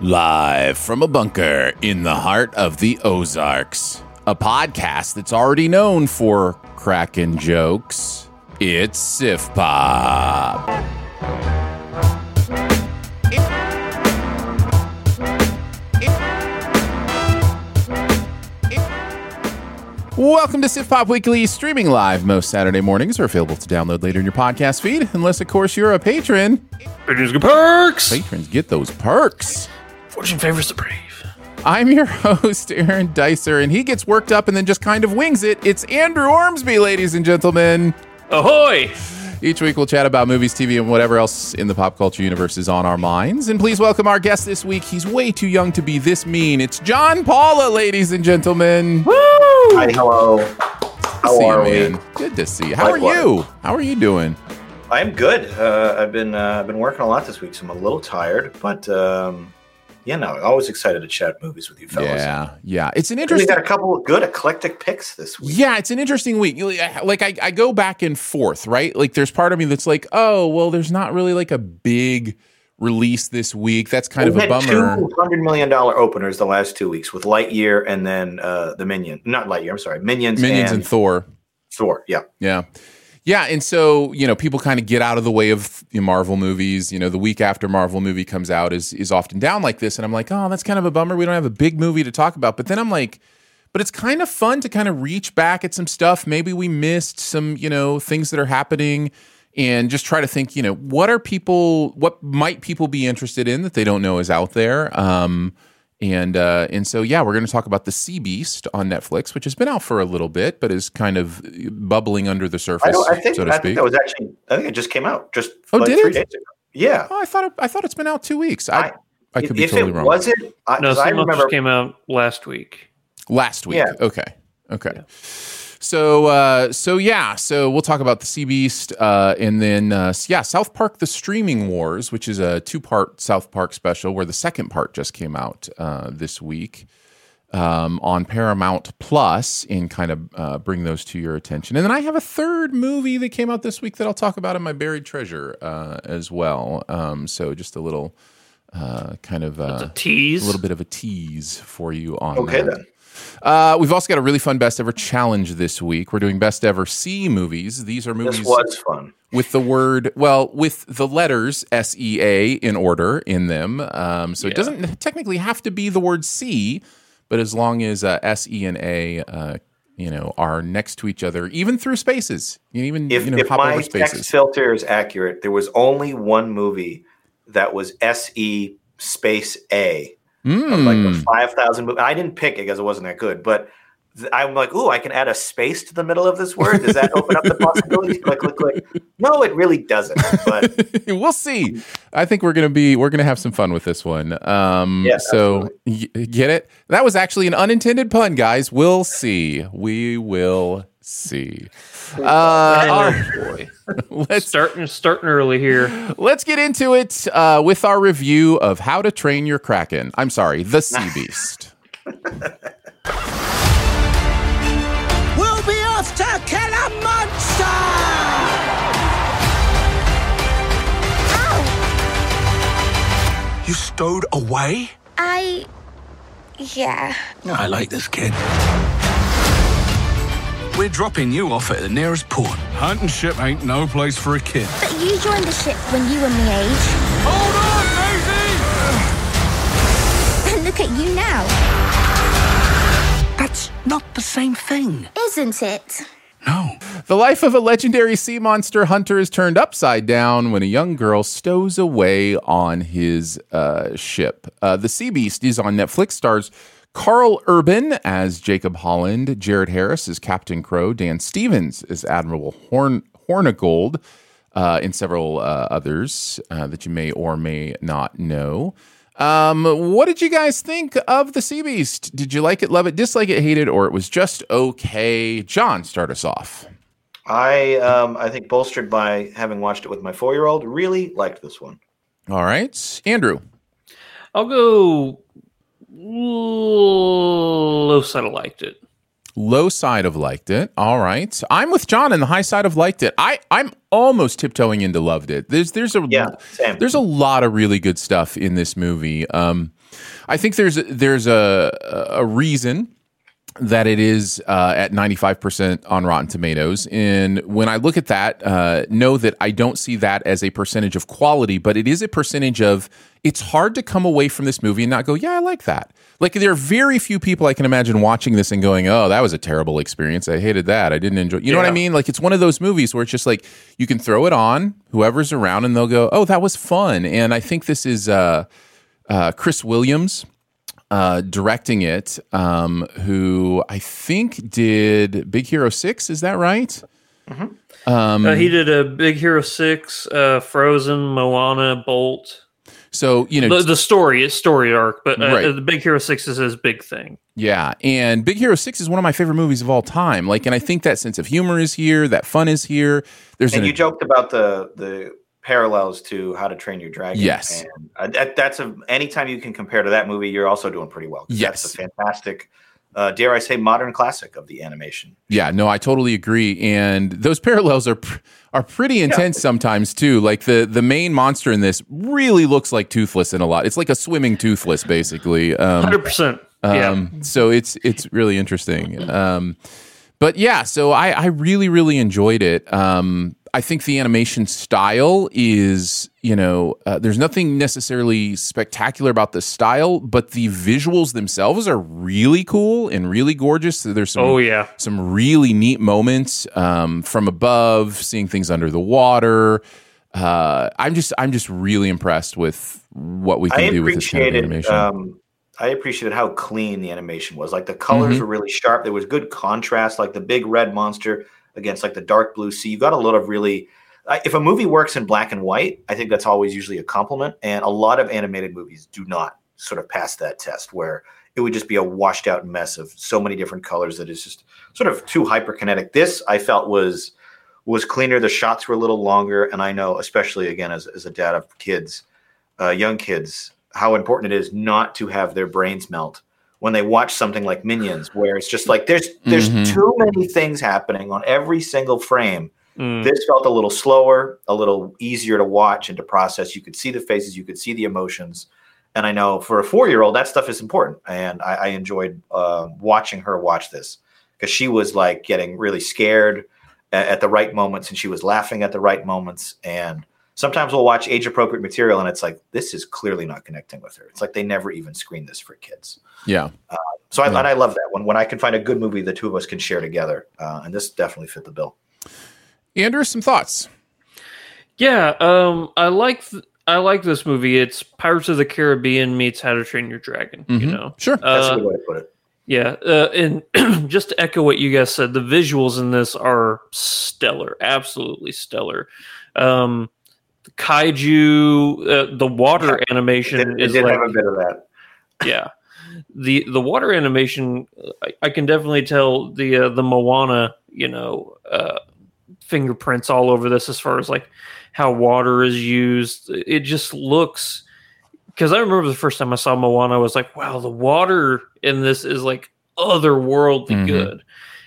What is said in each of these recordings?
Live from a bunker in the heart of the Ozarks, a podcast that's already known for cracking jokes. It's Sif Pop. Welcome to Sif Pop Weekly, streaming live most Saturday mornings, are available to download later in your podcast feed, unless, of course, you're a patron. Patrons get perks. Patrons get those perks. Fortune favors the brave. I'm your host, Aaron Dicer, and he gets worked up and then just kind of wings it. It's Andrew Ormsby, ladies and gentlemen. Ahoy! Each week we'll chat about movies, TV, and whatever else in the pop culture universe is on our minds. And please welcome our guest this week. He's way too young to be this mean. It's John Paula, ladies and gentlemen. Woo! Hi, hello. How see are you, we? man. Good to see you. How Likewise. are you? How are you doing? I'm good. Uh, I've been uh, I've been working a lot this week, so I'm a little tired. But um, yeah, no, always excited to chat movies with you fellas. Yeah, yeah. It's an interesting. we got a couple of good eclectic picks this week. Yeah, it's an interesting week. Like I, I go back and forth, right? Like there's part of me that's like, oh, well, there's not really like a big release this week. That's kind we of a had bummer. two hundred million dollar openers the last two weeks with Lightyear and then uh, the Minion, not Lightyear. I'm sorry, Minions, Minions and, and Thor. Thor. Yeah, Yeah. Yeah, and so you know, people kind of get out of the way of Marvel movies. You know, the week after Marvel movie comes out is is often down like this, and I'm like, oh, that's kind of a bummer. We don't have a big movie to talk about. But then I'm like, but it's kind of fun to kind of reach back at some stuff. Maybe we missed some, you know, things that are happening, and just try to think, you know, what are people, what might people be interested in that they don't know is out there. Um, and uh, and so yeah, we're going to talk about the Sea Beast on Netflix, which has been out for a little bit, but is kind of bubbling under the surface, I, don't, I think so to I speak. think that was actually I think it just came out just Oh, like did three it? days ago. Yeah, Oh, I thought it, I thought it's been out two weeks. I I, I- could be if totally it wrong. wasn't, I, No, 'cause I remember remember came out last week. Last week. Yeah. Okay. Okay. So uh, so yeah, so we'll talk about the Sea Beast, uh, and then uh, yeah, South Park: The Streaming Wars, which is a two-part South Park special, where the second part just came out uh, this week um, on Paramount Plus, and kind of uh, bring those to your attention. And then I have a third movie that came out this week that I'll talk about in my buried treasure uh, as well. Um, so just a little uh, kind of uh, a tease. a little bit of a tease for you on okay that. then. Uh, we've also got a really fun best ever challenge this week. We're doing best ever C movies. These are movies This was fun. with the word, well, with the letters S E A in order in them. Um, so it doesn't technically have to be the word C, but as long as uh, S E and A, uh, you know, are next to each other, even through spaces, you even If, you know if hop my over text filter is accurate, there was only one movie that was SE space A of like the Mm. 5,000 movie. I didn't pick it because it wasn't that good, but th- I'm like, ooh, I can add a space to the middle of this word. Does that open up the possibilities? click, click, click. No, it really doesn't. But we'll see. I think we're gonna be we're gonna have some fun with this one. Um, Yeah, so y- get it? That was actually an unintended pun, guys. We'll see. We will see. Uh, all right, oh boy, let's starting starting early here. let's get into it uh, with our review of How to Train Your Kraken. I'm sorry, The Sea Beast. We'll be off to kill a monster! You stowed away? I. Yeah. I like this kid. We're dropping you off at the nearest port. Hunting ship ain't no place for a kid. But you joined the ship when you were my age. Hold on, Daisy! And look at you now. That's not the same thing. Isn't it? No. The life of a legendary sea monster hunter is turned upside down when a young girl stows away on his uh, ship. Uh, the Sea Beast is on Netflix, stars Karl Urban as Jacob Holland, Jared Harris as Captain Crow, Dan Stevens as Admiral Horn- Hornigold, uh, and several uh, others uh, that you may or may not know. Um, what did you guys think of the Sea Beast? Did you like it, love it, dislike it, hate it, or it was just okay? John, start us off. I um, I think bolstered by having watched it with my four year old, really liked this one. All right, Andrew. I'll go low side. I liked it. Low side of liked it. All right, I'm with John, and the high side of liked it. I I'm almost tiptoeing into loved it. There's there's a Yeah, same. there's a lot of really good stuff in this movie. Um, I think there's there's a a reason that it is uh, at 95% on Rotten Tomatoes. And when I look at that, uh, know that I don't see that as a percentage of quality, but it is a percentage of it's hard to come away from this movie and not go, yeah, I like that. Like there are very few people I can imagine watching this and going, oh, that was a terrible experience. I hated that. I didn't enjoy. You know what I mean? Like it's one of those movies where it's just like you can throw it on, whoever's around, and they'll go, oh, that was fun. And I think this is uh, uh, Chris Williams uh, directing it, um, who I think did Big Hero Six. Is that right? Um, Uh, he did a Big Hero Six, uh, Frozen, Moana, Bolt. so you know, The, the story is story arc, but uh, Right. the Big Hero Six is his big thing. yeah, and Big Hero Six is one of my favorite movies of all time. Like, and I think that sense of humor is here, that fun is here. There's And an you joked about the the parallels to How to Train Your Dragon. Yes. and uh, that, that's a anytime you can compare to that movie, you're also doing pretty well. Yes. that's a fantastic, uh, dare I say, modern classic of the animation. Yeah, no, I totally agree, and those parallels are pr- are pretty intense sometimes too. Like the the main monster in this really looks like Toothless in a lot. It's like a swimming Toothless, basically. Um, Hundred percent. Yeah. Um, so it's it's really interesting. Um, but yeah, so I, I really really enjoyed it. Um, I think the animation style is you know uh, there's nothing necessarily spectacular about the style, but the visuals themselves are really cool and really gorgeous. There's some Oh yeah. some really neat moments um, from above, seeing things under the water. Uh, I'm just I'm just really impressed with what we can I do with this kind of animation. Um, I appreciated how clean the animation was. Like the colors Mhm. were really sharp. There was good contrast. Like the big red monster against like the dark blue sea. You've got a lot of really. If a movie works in black and white, I think that's always usually a compliment. And a lot of animated movies do not sort of pass that test, where it would just be a washed out mess of so many different colors that is just sort of too hyperkinetic. This I felt was was cleaner. The shots were a little longer, and I know, especially again as, as a dad of kids, uh, young kids, how important it is not to have their brains melt when they watch something like Minions, where it's just like there's there's Mhm. too many things happening on every single frame. Mm. This felt a little slower, a little easier to watch and to process. You could see the faces, you could see the emotions. And I know for a four year old, that stuff is important. And I, I enjoyed uh, watching her watch this because she was like getting really scared at, at the right moments and she was laughing at the right moments. And sometimes we'll watch age appropriate material and it's like, this is clearly not connecting with her. It's like they never even screen this for kids. yeah. So I, Yeah. and I love that when, when I can find a good movie the two of us can share together. Uh, and this definitely fit the bill. Andrew, some thoughts. Yeah, um, I like th- I like this movie. It's Pirates of the Caribbean meets How to Train Your Dragon. You Mhm. know, Sure. That's Uh, a good way to put it. yeah, uh, and just to echo what you guys said, the visuals in this are stellar, absolutely stellar. Um, the kaiju, uh, the water It animation did, it is did like have a bit of that. yeah. the the water animation, I, I can definitely tell the uh, the Moana, you know, uh, fingerprints all over this as far as like how water is used. It just looks because I remember the first time I saw Moana, I was like, wow, the water in this is like otherworldly Mhm. good.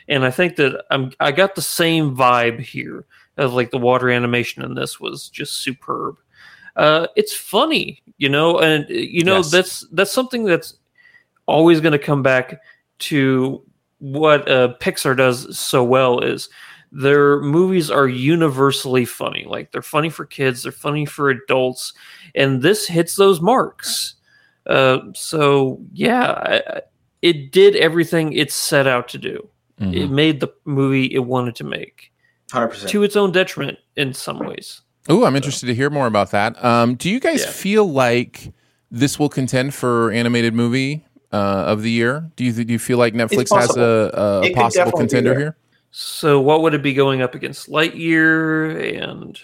And I think that I'm I got the same vibe here of like the water animation in this was just superb. Uh, it's funny, you know, and uh, you know Yes. that's that's something that's always going to come back to what uh, Pixar does so well is their movies are universally funny. Like they're funny for kids, they're funny for adults, and this hits those marks. Uh, so yeah, I, it did everything it set out to do. Mhm. It made the movie it wanted to make Hundred percent. to its own detriment in some ways. Oh, I'm interested to hear more about that. Um, do you guys Yeah. feel like this will contend for animated movie uh, of the year? Do you do you feel like Netflix has a, a possible contender here? So what would it be going up against Lightyear and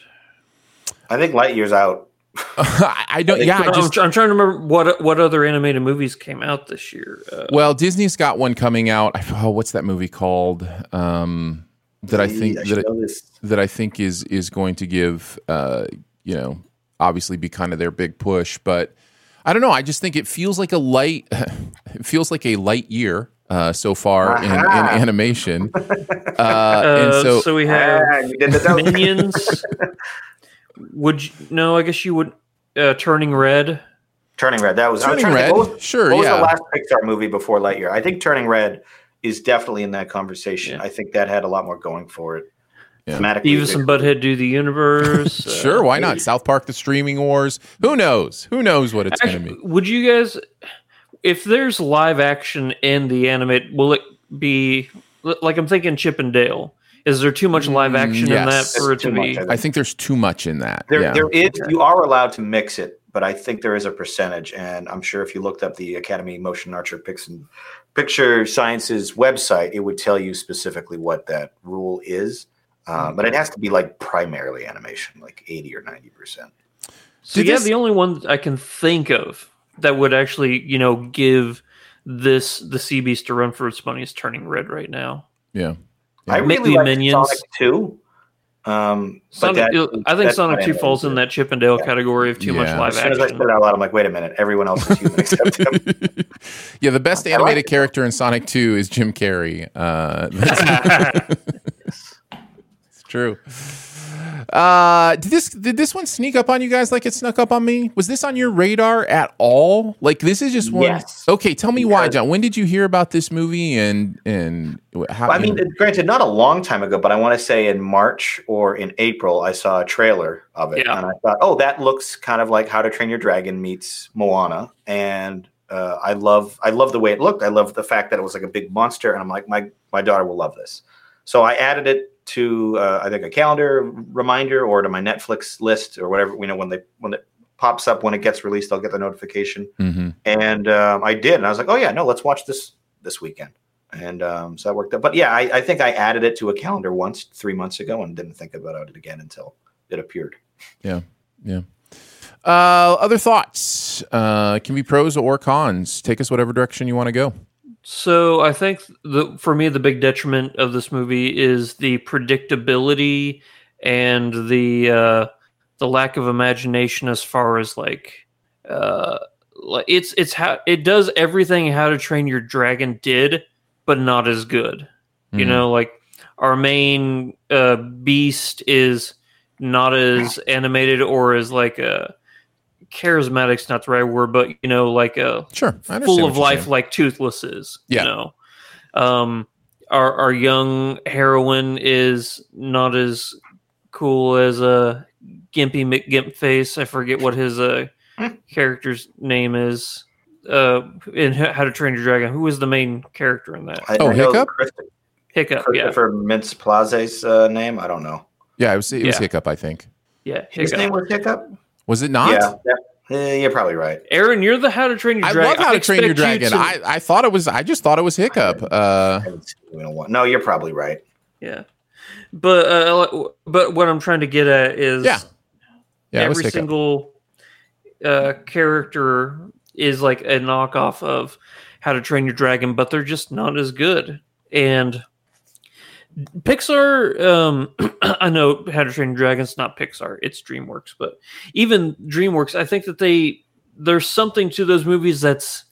I think Lightyear's out. I I don't. Yeah, I I'm, just I'm trying to remember what what other animated movies came out this year. Uh, well, Disney's got one coming out. I- Oh, what's that movie called? Um, that I think should that know that I think is is going to give uh, you know obviously be kind of their big push, but I don't know. I just think it feels like a light. It feels like a light year uh, so far in, in animation, uh, uh, and so, so, we have Ah, the. Minions. would you, no? I guess you would. Uh, Turning Red. Turning Red. That was I was Turning trying to think, Red, What was, sure, what was the last Pixar movie before Lightyear? I think Turning Red is definitely in that conversation. Yeah. I think that had a lot more going for it. Yeah. Thematically, Beavis and Butthead do the universe. uh, sure, why not? South Park: The Streaming Wars. Who knows? Who knows what it's going to be? would you guys, if there's live action in the animate, will it be like I'm thinking Chip and Dale? Is there too much live Mm, action in that for it to Too much, be? I think. I think there's too much in that. There, yeah. there is. You are allowed to mix it, but I think there is a percentage, and I'm sure if you looked up the Academy Motion Archer Pix and Picture Sciences website, it would tell you specifically what that rule is. Um, but it has to be like primarily animation, like 80 or 90 percent. So Did yeah, this- the only one I can think of that would actually, you know, give this the sea beast to run for its money is turning red right now. yeah. I Maybe really like Minions. Sonic Two. Um, but Sonic, that- I think that's Sonic Two falls in that Chip and Dale Yeah. category of too much Yeah. live As soon as I action. said it out loud, I'm like, wait a minute, everyone else is human except him. yeah, the best I like animated character in Sonic 2 is Jim Carrey. Uh, it's true. Uh, did this did this one sneak up on you guys like it snuck up on me? Was this on your radar at all? Like this is just one. Yes. Okay, tell me why, John. When did you hear about this movie and and how? I mean, granted, not a long time ago, but I want to say in March or in April, I saw a trailer of it, Yeah. and I thought, oh, that looks kind of like How to Train Your Dragon meets Moana, and uh, I love, I love the way it looked. I love the fact that it was like a big monster, and I'm like, my my daughter will love this. So I added it to, uh, I think, a calendar reminder or to my Netflix list or whatever. We know when they when it pops up when it gets released, I'll get the notification Mhm. and um, I did, and I was like, "Oh yeah, no, let's watch this this weekend," and um, so that worked out. But yeah, I, I think I added it to a calendar once three months ago and didn't think about it again until it appeared. Yeah, yeah. Uh, other thoughts? Uh, can be pros or cons. Take us whatever direction you want to go. So I think the for me the big detriment of this movie is the predictability and the uh, the lack of imagination as far as like uh, like it's it's how it does everything How to Train Your Dragon did, but not as good. You Mhm. know, like our main uh, beast is not as animated or as like a charismatic's not the right word, but you know, like a Sure, full of life saying. like Toothless is. Yeah. You know, um, our our young heroine is not as cool as a Gimpy McGimp face. I forget what his uh, character's name is. Uh, in How to Train Your Dragon, who was the main character in that? I, Oh, I know Hiccup? Christ- Hiccup. Yeah, Christopher Mintz Plasse's uh, name. I don't know. Yeah, it was it was Yeah. Hiccup. I think yeah. His name was Hiccup. Was it not? Yeah, yeah, Eh, you're probably right. Aaron, you're the How to Train Your Dragon. I Dragon. love How to Train Your expect you Dragon. to- I, I thought it was. I just thought it was Hiccup. Uh, I haven't seen it in a while. No, you're probably right. yeah, but uh, but what I'm trying to get at is Yeah. yeah, every single uh, character is like a knockoff of How to Train Your Dragon, but they're just not as good. And Pixar, um, I know How to Train Your Dragon's not Pixar, it's DreamWorks, but even DreamWorks, I think that they there's something to those movies that's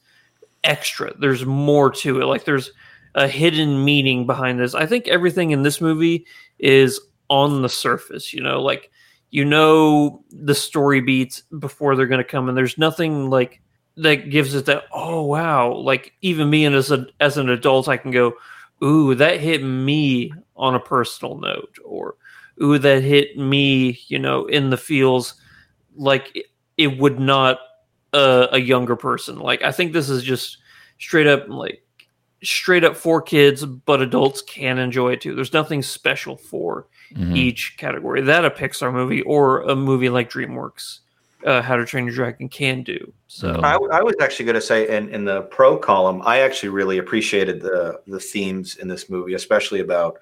extra. There's more to it. Like there's a hidden meaning behind this. I think everything in this movie is on the surface, you know, like you know the story beats before they're going to come and there's nothing like that gives it that oh wow, like even me and as a as an adult I can go ooh, that hit me on a personal note, or ooh, that hit me, you know, in the feels like it, it would not uh, a younger person. Like, I think this is just straight up, like, straight up for kids, but adults can enjoy it too. There's nothing special for Mhm. each category that a Pixar movie or a movie like DreamWorks, uh, How to Train Your Dragon can do. So, I, I, w- I was actually going to say in, in the pro column, I actually really appreciated the the themes in this movie, especially about.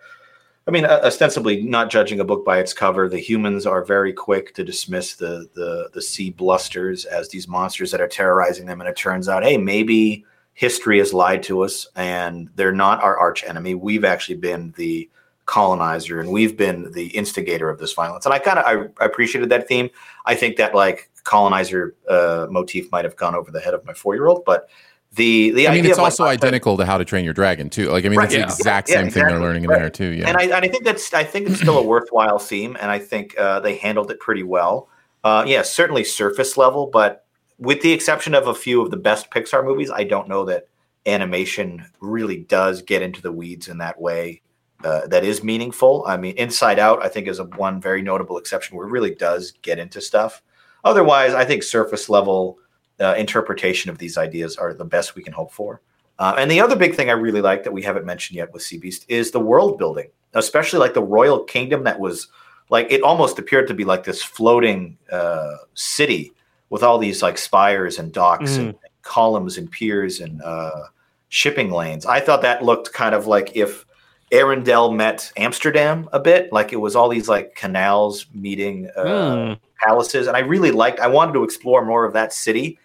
I mean, uh, ostensibly not judging a book by its cover, the humans are very quick to dismiss the the the sea blusters as these monsters that are terrorizing them, and it turns out, hey, maybe history has lied to us, and they're not our arch enemy. We've actually been the colonizer, and we've been the instigator of this violence. And I kind of I, I appreciated that theme. I think that like colonizer uh, motif might have gone over the head of my four year old, but the the I mean, idea it's like, also identical to How to Train Your Dragon too. Like, I mean, Right, it's yeah. the exact Yeah, same thing they're exactly. learning in there too. Yeah. and I, and I think that's I think it's still a worthwhile theme, and I think uh, they handled it pretty well. Uh, yeah, certainly surface level, but with the exception of a few of the best Pixar movies, I don't know that animation really does get into the weeds in that way. Uh, that is meaningful. I mean, Inside Out, I think, is a one very notable exception where it really does get into stuff. Otherwise, I think surface level uh, interpretation of these ideas are the best we can hope for. Uh, and the other big thing I really like that we haven't mentioned yet with Sea Beast is the world building, especially like the royal kingdom that was like it almost appeared to be like this floating uh, city with all these like spires and docks and columns and piers and uh, shipping lanes. I thought that looked kind of like if Arendelle met Amsterdam a bit, like it was all these like canals meeting uh, Hmm. Palaces, and I really liked. I wanted to explore more of that city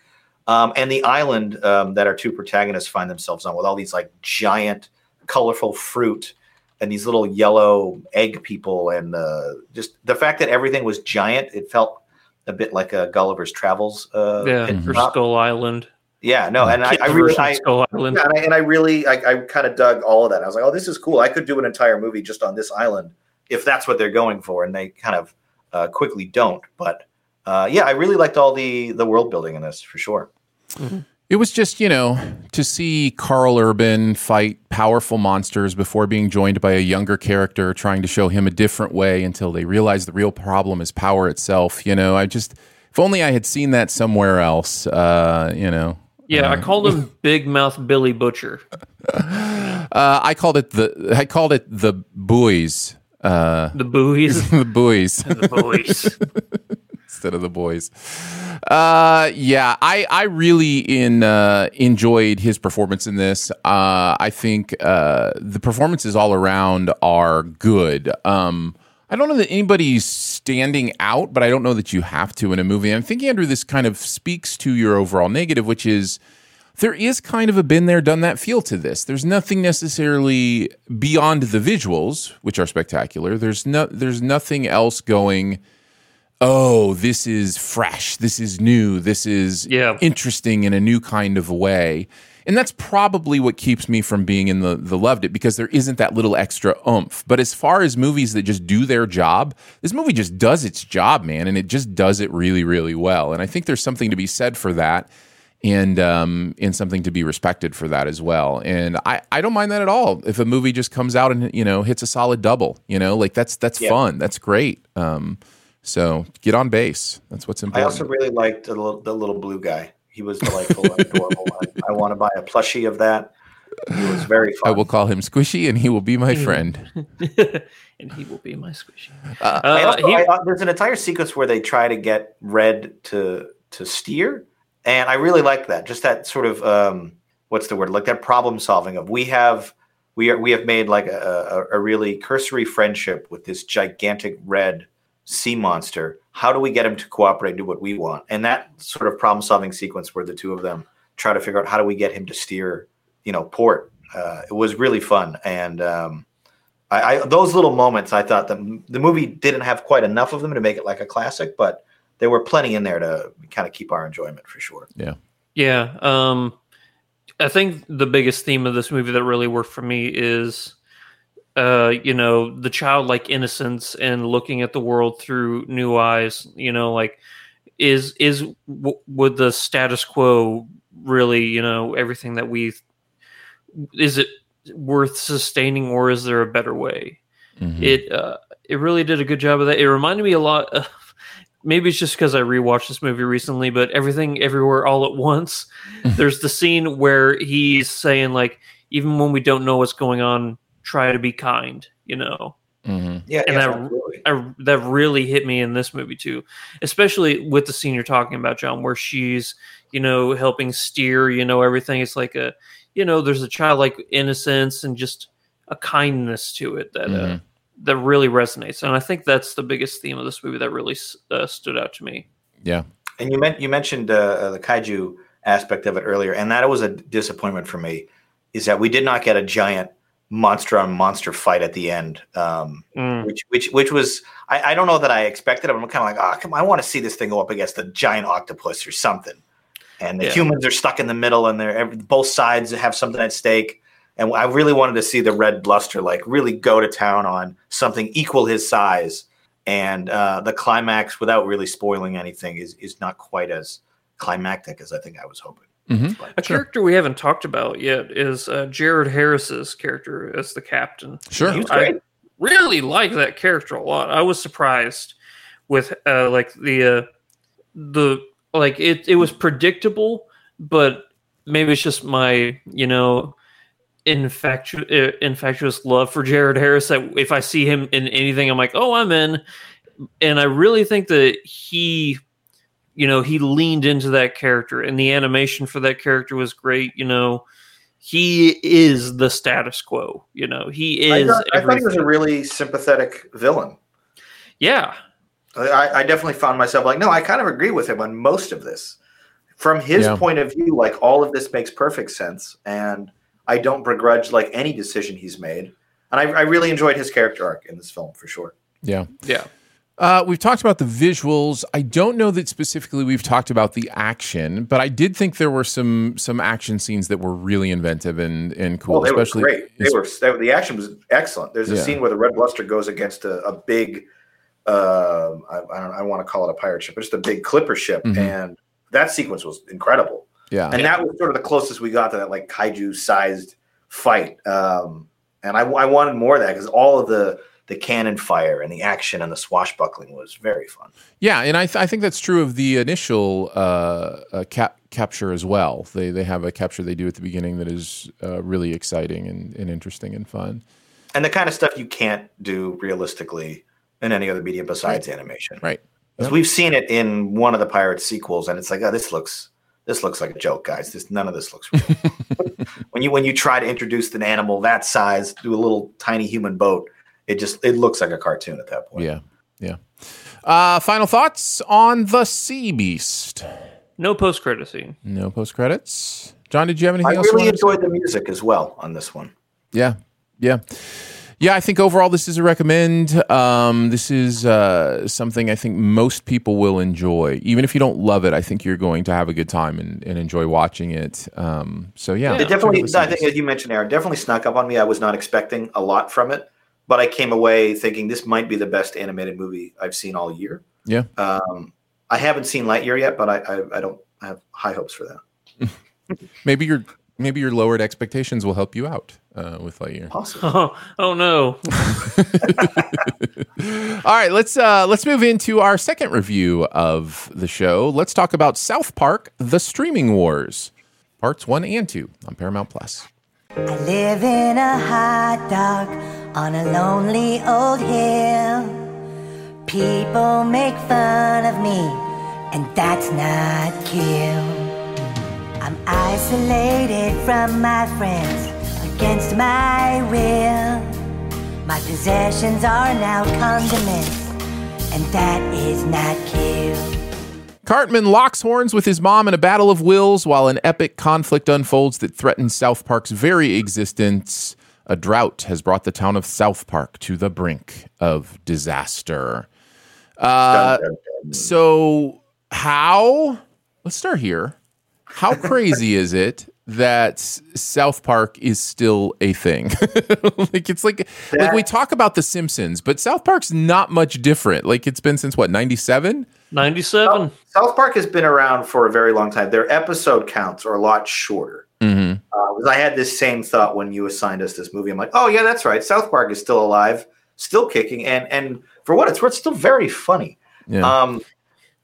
um, and the island um, that our two protagonists find themselves on, with all these like giant, colorful fruit and these little yellow egg people, and uh, just the fact that everything was giant, it felt a bit like a Gulliver's Travels. Uh, yeah, stop. Skull Island. yeah, no, and I, I really, I, Skull Island. yeah, and I, and I really, I, I kind of dug all of that. I was like, oh, this is cool. I could do an entire movie just on this island if that's what they're going for, and they kind of uh, quickly don't. But uh, yeah, I really liked all the the world building in this for sure. It was just, you know, to see Karl Urban fight powerful monsters before being joined by a younger character trying to show him a different way until they realize the real problem is power itself. You know, I just, if only I had seen that somewhere else, uh, you know. Yeah, I called him Big Mouth Billy Butcher. Uh, I called it the, I called it the buoys, uh, The buoys. the buoys. the buoys. instead of the boys. Uh, yeah, I I really in uh, enjoyed his performance in this. Uh, I think uh, the performances all around are good. Um, I don't know that anybody's standing out, but I don't know that you have to in a movie. I'm thinking, Andrew, this kind of speaks to your overall negative, which is there is kind of a been there, done that feel to this. There's nothing necessarily beyond the visuals, which are spectacular. There's no, there's nothing else going. Oh, this is fresh. This is new. This is Yeah. interesting in a new kind of way. And that's probably what keeps me from being in the the loved it because there isn't that little extra oomph. But as far as movies that just do their job, this movie just does its job, man, and it just does it really, really well. And I think there's something to be said for that and um, and something to be respected for that as well. And I, I don't mind that at all. If a movie just comes out and you know hits a solid double, you know, like that's that's Yeah. fun. That's great. Um, so get on base. That's what's important. I also really liked the little, the little blue guy. He was delightful and adorable. I, I want to buy a plushie of that. He was very fun. I will call him Squishy, and he will be my friend. and he will be my squishy. Uh, Uh, also, he- I, uh, there's an entire sequence where they try to get Red to to steer, and I really like that. Just that sort of um, what's the word? Like that problem solving of we have we are we have made like a, a, a really cursory friendship with this gigantic red sea monster. How do we get him to cooperate and do what we want? And that sort of problem solving sequence where the two of them try to figure out how do we get him to steer, you know, port. Uh, it was really fun, and um, I, I those little moments I thought the the movie didn't have quite enough of them to make it like a classic, but there were plenty in there to kind of keep our enjoyment for sure. Yeah. Yeah. Um, I think the biggest theme of this movie that really worked for me is, uh, you know, the childlike innocence and looking at the world through new eyes. You know, like is is w- would the status quo really, you know, everything that we is it worth sustaining or is there a better way? Mhm. It uh, it really did a good job of that. It reminded me a lot of maybe it's just because I rewatched this movie recently, but everything everywhere all at once. There's the scene where he's saying like, even when we don't know what's going on, try to be kind. You know, Mhm. Yeah, And yeah, that- absolutely. I, that really hit me in this movie too, especially with the scene you're talking about, John, where she's you know helping steer. You know everything. It's like a you know there's a childlike innocence and just a kindness to it that uh, Mhm. That really resonates, and I think that's the biggest theme of this movie that really uh, stood out to me. Yeah. And you meant you mentioned uh, the kaiju aspect of it earlier, and that was a disappointment for me. Is that we did not get a giant monster on monster fight at the end, um, Mm. which which which was I, I don't know that I expected. it, I'm kind of like, ah, come on, I want to see this thing go up against a giant octopus or something. And the Yeah. humans are stuck in the middle, and they're every, both sides have something at stake. And I really wanted to see the red bluster like really go to town on something equal his size. And uh, the climax, without really spoiling anything, is is not quite as climactic as I think I was hoping. Mhm. But- A character we haven't talked about yet is uh, Jared Harris's character as the captain. Sure. He was I really like that character a lot. I was surprised with uh, like the uh, the like it. It was predictable, but maybe it's just my you know infectious uh, infectious love for Jared Harris that if I see him in anything, I'm like, oh, I'm in. And I really think that he, you know, he leaned into that character, and the animation for that character was great. You know, he is the status quo. You know, he I is. thought, I thought he was a really sympathetic villain. yeah, I, I definitely found myself like, no, I kind of agree with him on most of this. From his Yeah. point of view, like all of this makes perfect sense, and I don't begrudge like any decision he's made. And I, I really enjoyed his character arc in this film for sure. Yeah. yeah. Uh, we've talked about the visuals. I don't know that specifically we've talked about the action, but I did think there were some some action scenes that were really inventive and and cool. Well, they especially were great. They were they, the action was excellent. There's a Yeah. scene where the Red Bluster goes against a, a big, uh, I, I don't I want to call it a pirate ship, but just a big clipper ship, Mhm. and that sequence was incredible. Yeah. and that was sort of the closest we got to that like kaiju sized fight um and I, I wanted more of that because all of the the cannon fire and the action and the swashbuckling was very fun Yeah, and I, th- I think that's true of the initial uh, uh, cap- capture as well. They they have a capture they do at the beginning that is uh, really exciting and, and interesting and fun. and the kind of stuff you can't do realistically in any other medium besides animation Right. 'Cause Yep. we've seen it in one of the pirates sequels and it's like oh this looks this looks like a joke guys this none of this looks real when you when you try to introduce an animal that size to a little tiny human boat it just it looks like a cartoon at that point Yeah, yeah. Uh, final thoughts on the Sea Beast. No post credit scene. No post credits. John, did you have anything I else? you really wanted to say? enjoyed the music as well on this one. Yeah, yeah, yeah. I think overall this is a recommend. Um, this is uh, something I think most people will enjoy, even if you don't love it. I think you're going to have a good time and, and enjoy watching it. Um, so yeah, It definitely, I think, as you mentioned, Aaron, definitely snuck up on me. I was not expecting a lot from it, but I came away thinking this might be the best animated movie I've seen all year. Yeah. Um, I haven't seen Lightyear yet, but I, I, I don't have high hopes for that. maybe your maybe your lowered expectations will help you out uh, with Lightyear. Possibly. Oh, oh no. All right, let's uh, let's move into our second review of the show. Let's talk about South Park: The Streaming Wars, parts one and two on Paramount Plus. I live in a hot dog on a lonely old hill. People make fun of me, and that's not cool. I'm isolated from my friends against my will. My possessions are now condiments, and that is not cute. Cartman locks horns with his mom in a battle of wills while an epic conflict unfolds that threatens South Park's very existence. A drought has brought the town of South Park to the brink of disaster. Uh, so, how? Let's start here. How crazy is it that South Park is still a thing? like it's like like we talk about The Simpsons, but South Park's not much different. Like it's been since what ninety seven. 97. South Park has been around for a very long time. Their episode counts are a lot shorter. Mm-hmm. Uh, 'cause I had this same thought when you assigned us this movie. I'm like, oh yeah, that's right. South Park is still alive, still kicking, and and for what it's worth, still very funny. Yeah. Um,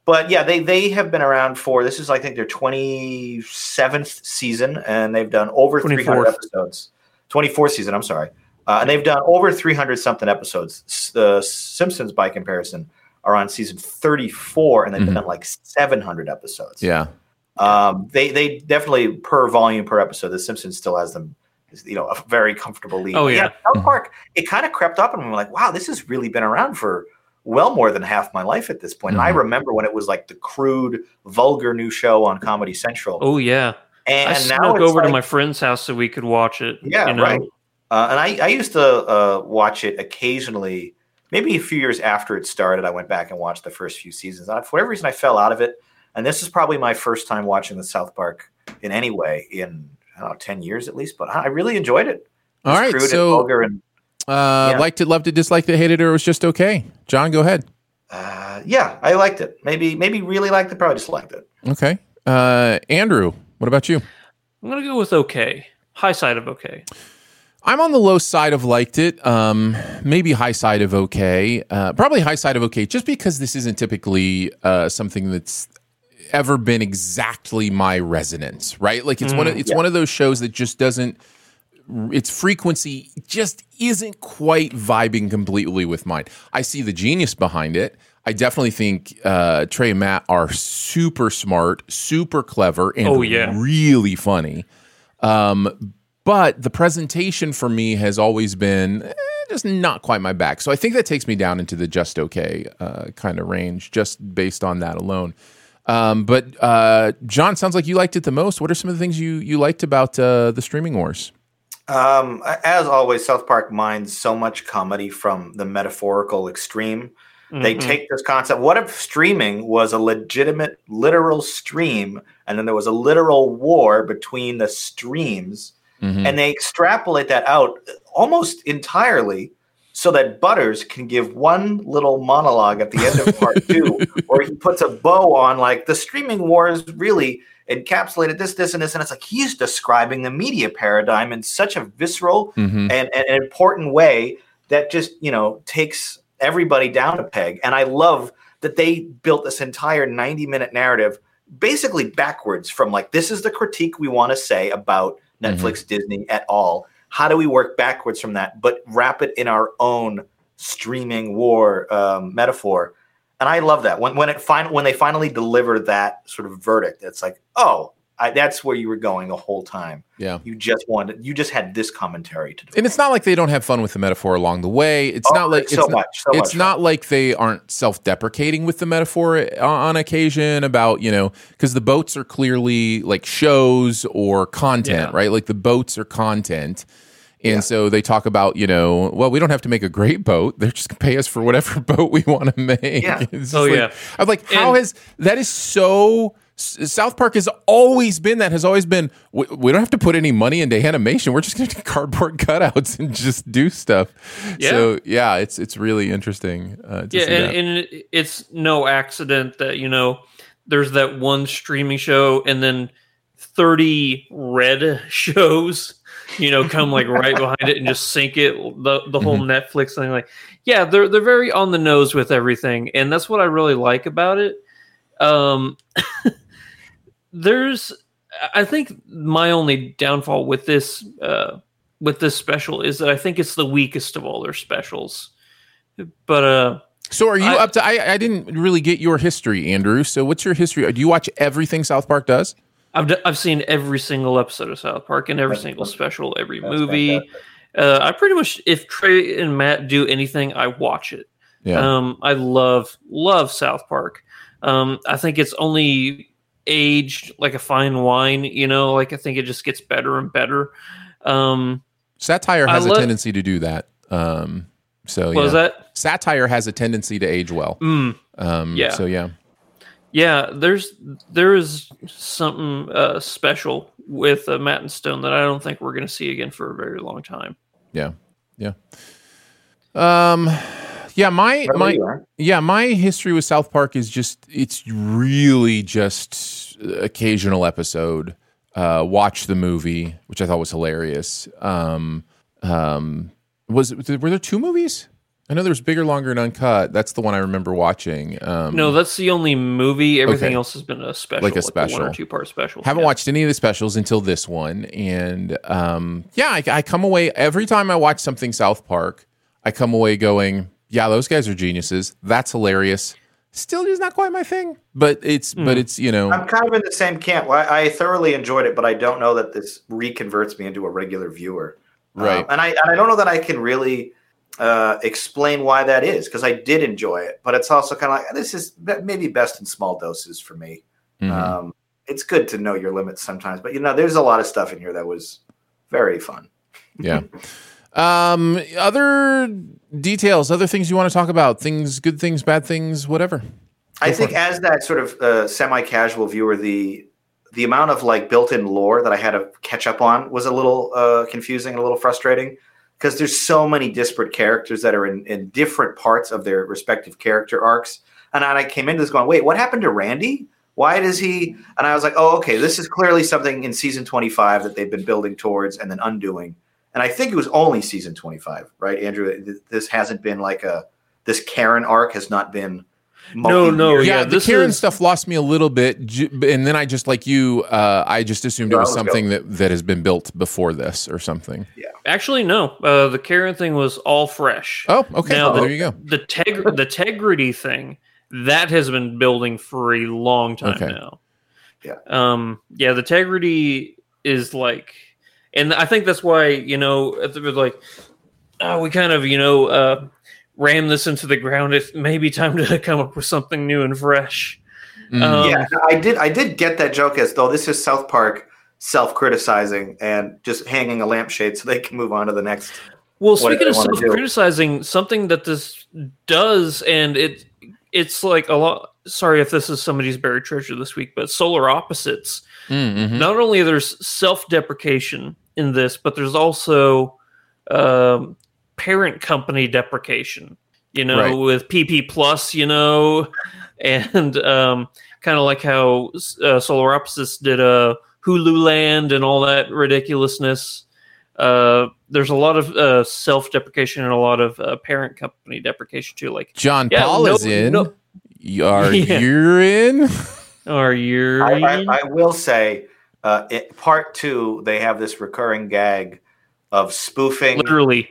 but yeah, they they have been around for this is I think their 27th season, and they've done over 300 episodes. 24th season, I'm sorry, uh, and they've done over 300 something episodes. The Simpsons, by comparison, are on season 34, and they've Mhm. done like 700 episodes. yeah. Um, they they definitely per volume per episode. The Simpsons still has them, you know, a very comfortable lead. Oh, yeah. South Park. It kind of crept up, and we were like, wow, this has really been around for well more than half my life at this point. And I Mhm. remember when it was like the crude, vulgar new show on Comedy Central. Oh, yeah. and I now snuck over to my friend's house so we could watch it. yeah, you know? right. Uh, and I, I used to uh, watch it occasionally. Maybe a few years after it started, I went back and watched the first few seasons. And for whatever reason, I fell out of it. And this is probably my first time watching the South Park in any way in I don't know, ten years at least. But I really enjoyed it. All It's right. crude and So, vulgar and uh, Yeah. liked it, loved it, disliked it, hated it, or it was just okay. John, go ahead. uh, yeah, I liked it. Maybe maybe really liked it. Probably just liked it. Okay. Uh, Andrew, what about you? I'm going to go with okay. High side of okay. I'm on the low side of liked it. Um, maybe high side of okay. Uh, probably high side of okay, just because this isn't typically uh, something that's ever been exactly my resonance, right? Like it's one of it's one of those shows that just doesn't. Its frequency just isn't quite vibing completely with mine. I see the genius behind it. I definitely think uh, Trey and Matt are super smart, super clever, and Oh, yeah. really funny. Um, but the presentation for me has always been eh, just not quite my back. So I think that takes me down into the just okay uh, kind of range, just based on that alone. Um, but uh, John, sounds like you liked it the most. What are some of the things you you liked about uh, the streaming wars? Um, as always, South Park mines so much comedy from the metaphorical extreme. They Mhm. take this concept. What if streaming was a legitimate, literal stream, and then there was a literal war between the streams, Mhm. and they extrapolate that out almost entirely so that Butters can give one little monologue at the end of part two, where he puts a bow on like the streaming wars really encapsulated this, this, and this, and it's like he's describing the media paradigm in such a visceral Mhm. and, and an important way that just you know takes everybody down a peg. And i love that they built this entire 90 minute narrative basically backwards from like this is the critique we want to say about netflix disney at all how do we work backwards from that but wrap it in our own streaming war um, metaphor and i love that when, when it fin- when they finally deliver that sort of verdict it's like oh I, that's where you were going the whole time Yeah. you just wanted you just had this commentary to do And it's not like they don't have fun with the metaphor along the way. It's Oh, not like so it's not, much, so it's much not like they aren't self-deprecating with the metaphor on, on occasion about you know because the boats are clearly like shows or content, Yeah. right? Like the boats are content. And so they talk about, you know, well, we don't have to make a great boat. They're just gonna pay us for whatever boat we want to make. Yeah. It's Oh, like- yeah. I'm like, how And- has that is so South Park has always been that has always been we, we don't have to put any money into animation. We're just going to do cardboard cutouts and just do stuff. Yeah. So yeah, it's it's really interesting. Uh, to yeah, see and, that. and it's no accident that you know there's that one streaming show and then 30 red shows you know come like right behind it and just sink it the the whole Mm-hmm. netflix thing like yeah they're they're very on the nose with everything and that's what i really like about it um there's i think my only downfall with this uh with this special is that i think it's the weakest of all their specials but uh so are you I- up to? I I didn't really get your history, Andrew. So what's your history? Do you watch everything South Park does? I've d- I've seen every single episode of South Park and every That's single fantastic. special, every That's movie. Uh, I pretty much, if Trey and Matt do anything, I watch it. Yeah. Um, I love love South Park. Um, I think it's only aged like a fine wine. You know, like I think it just gets better and better. Um, Satire has a lo- tendency to do that. Um, so what yeah. was that? Satire has a tendency to age well. Mm, Um, Yeah. So yeah. Yeah, there's there is something uh, special with uh, Matt and Stone that I don't think we're going to see again for a very long time. Yeah. Yeah. Um, yeah. My my yeah. My history with South Park is just it's really just occasional episode. Uh, watch the movie, which I thought was hilarious. Um, um, was were there two movies? I know there's bigger, longer, and uncut. That's the one I remember watching. Um, No, that's the only movie. Everything Okay. else has been a special, Like a one special. or two part special. Haven't Yeah. watched any of the specials until this one, and um, yeah, I, I come away every time I watch something South Park. I come away going, "Yeah, those guys are geniuses. That's hilarious." Still, just not quite my thing, but it's Hmm. but it's you know I'm kind of in the same camp. I, I thoroughly enjoyed it, but I don't know that this reconverts me into a regular viewer. Right. Um, and I and I don't know that I can really uh, explain why that is because I did enjoy it, but it's also kind of like this is be- maybe best in small doses for me. mhm. Um, it's good to know your limits sometimes, but you know, there's a lot of stuff in here that was very fun. yeah. Um, other details, other things you want to talk about? Things, good things, bad things, whatever. I think it. as that sort of uh, semi-casual viewer, the the amount of like built-in lore that I had to catch up on was a little uh, confusing and a little frustrating because there's so many disparate characters that are in, in different parts of their respective character arcs. And I came into this going, wait, what happened to Randy? Why does he? And I was like, oh, okay, this is clearly something in season 25 that they've been building towards and then undoing. And I think it was only season 25, right, Andrew? This hasn't been like a this Karen arc has not been. No, no, yeah, yeah, the this Karen is- stuff lost me a little bit, and then I just like you, uh, I just assumed it Yeah, was let's go. something that that has been built before this or something. Actually, no. Uh, the Karen thing was all fresh. Oh, okay, Now, there you go. The teg- the integrity thing that has been building for a long time Okay. now. Yeah. Um. Yeah. The integrity is like, and I think that's why you know it was like, oh, we kind of you know uh, ram this into the ground. It may be time to come up with something new and fresh. Mm. Um, yeah, I did. I did get that joke as though this is South Park self-criticizing and just hanging a lampshade so they can move on to the next. Well, speaking of wanna do. self-criticizing, something that this does, and it it's like a lot. Sorry if this is somebody's buried treasure this week, but solar opposites. Mm, mhm. Not only there's self-deprecation in this, but there's also um, parent company deprecation. You know, Right. with PP Plus, you know, and um, kind of like how uh, Solar Opposites did a Hulu Land and all that ridiculousness. Uh, there's a lot of uh, self-deprecation and a lot of uh, parent company deprecation too. Like, John Yeah, Paul no- is in. no- Are Yeah. you in? are you? I, I, I will say, uh, it, part two, they have this recurring gag of spoofing literally?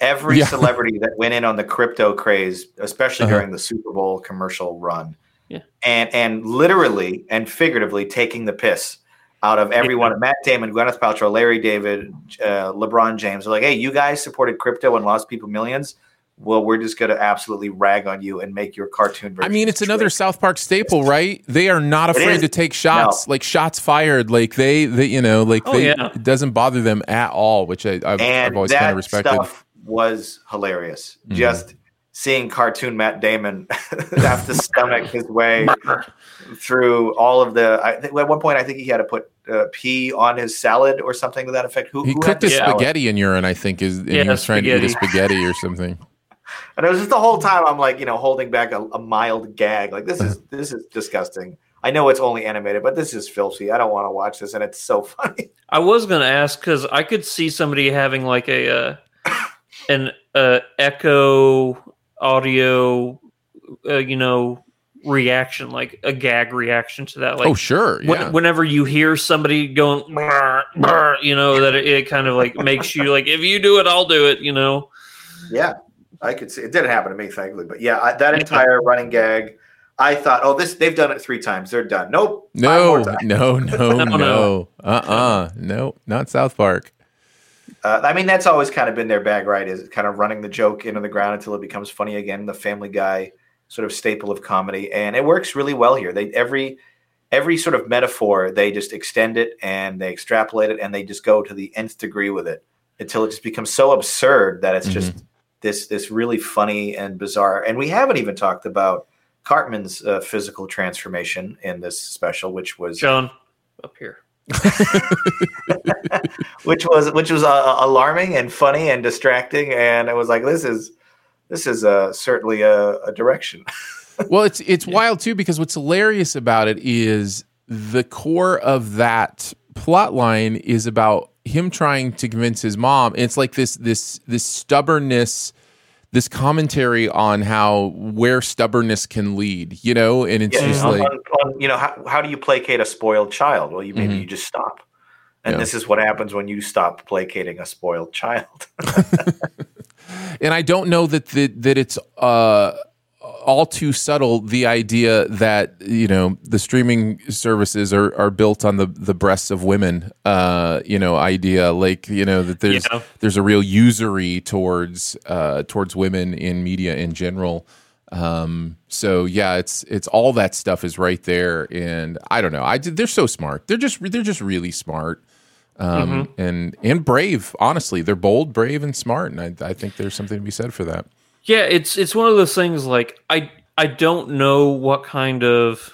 every Yeah. celebrity that went in on the crypto craze, especially Uh-huh. during the Super Bowl commercial run. Yeah. And and literally and figuratively taking the piss out of everyone. Matt Damon, Gwyneth Paltrow, Larry David, uh, LeBron James. They're like, hey, you guys supported crypto and lost people millions. Well, we're just going to absolutely rag on you and make your cartoon version. I mean, it's another straight. South Park staple, right? They are not afraid to take shots, like shots fired. Like they, they, you know, like Oh, they, yeah. it doesn't bother them at all, which I, I've, and I've always kind of respected. stuff was hilarious. Mhm. Just seeing cartoon Matt Damon have to stomach his way through all of the. I think at one point I think he had to put uh, pee on his salad or something to that effect. Who, He who cooked had his the salad? spaghetti in urine, I think, is and he was trying to eat a spaghetti. spaghetti or something. And it was just the whole time I'm like, you know, holding back a, a mild gag. Like this is this is disgusting. I know it's only animated, but this is filthy. I don't want to watch this, and it's so funny. I was gonna ask because I could see somebody having like a uh, an uh, echo audio, uh, you know, reaction, like a gag reaction to that. Like, oh, sure, when- whenever you hear somebody going, "Brr, brr," you know, that it, it kind of like makes you like, if you do it, I'll do it. You know, Yeah, I could see it didn't happen to me, thankfully. But yeah, I, that entire running gag, I thought, oh, this they've done it three times. They're done. Nope. five no, no, no, No, no, no. uh, uh no, not South Park. Uh, I mean, that's always kind of been their bag, right? Is kind of running the joke into the ground until it becomes funny again. The Family Guy sort of staple of comedy, and it works really well here. They every every sort of metaphor they just extend it and they extrapolate it and they just go to the nth degree with it until it just becomes so absurd that it's just this this really funny and bizarre. And we haven't even talked about Cartman's uh, physical transformation in this special, which was John, up here. which was which was uh, alarming and funny and distracting. And I was like, this is this is uh, certainly a, a direction. well, it's it's wild too because what's hilarious about it is the core of that plot line is about him trying to convince his mom. It's like this this this stubbornness, this commentary on how where stubbornness can lead, you know, and it's Yeah, just on- like on- you know, how, how do you placate a spoiled child? Well, you maybe Mhm. you just stop. And Yeah. this is what happens when you stop placating a spoiled child. and I don't know that the, that it's uh, all too subtle. The idea that you know the streaming services are, are built on the, the breasts of women. Uh, you know, idea like you know that there's Yeah. there's a real usury towards uh, towards women in media in general. Um, so yeah, it's it's all that stuff is right there, and I don't know. I they're so smart. They're just they're just really smart. Um, and and brave. Honestly, they're bold, brave, and smart, and I, I think there's something to be said for that. Yeah, it's it's one of those things like I I don't know what kind of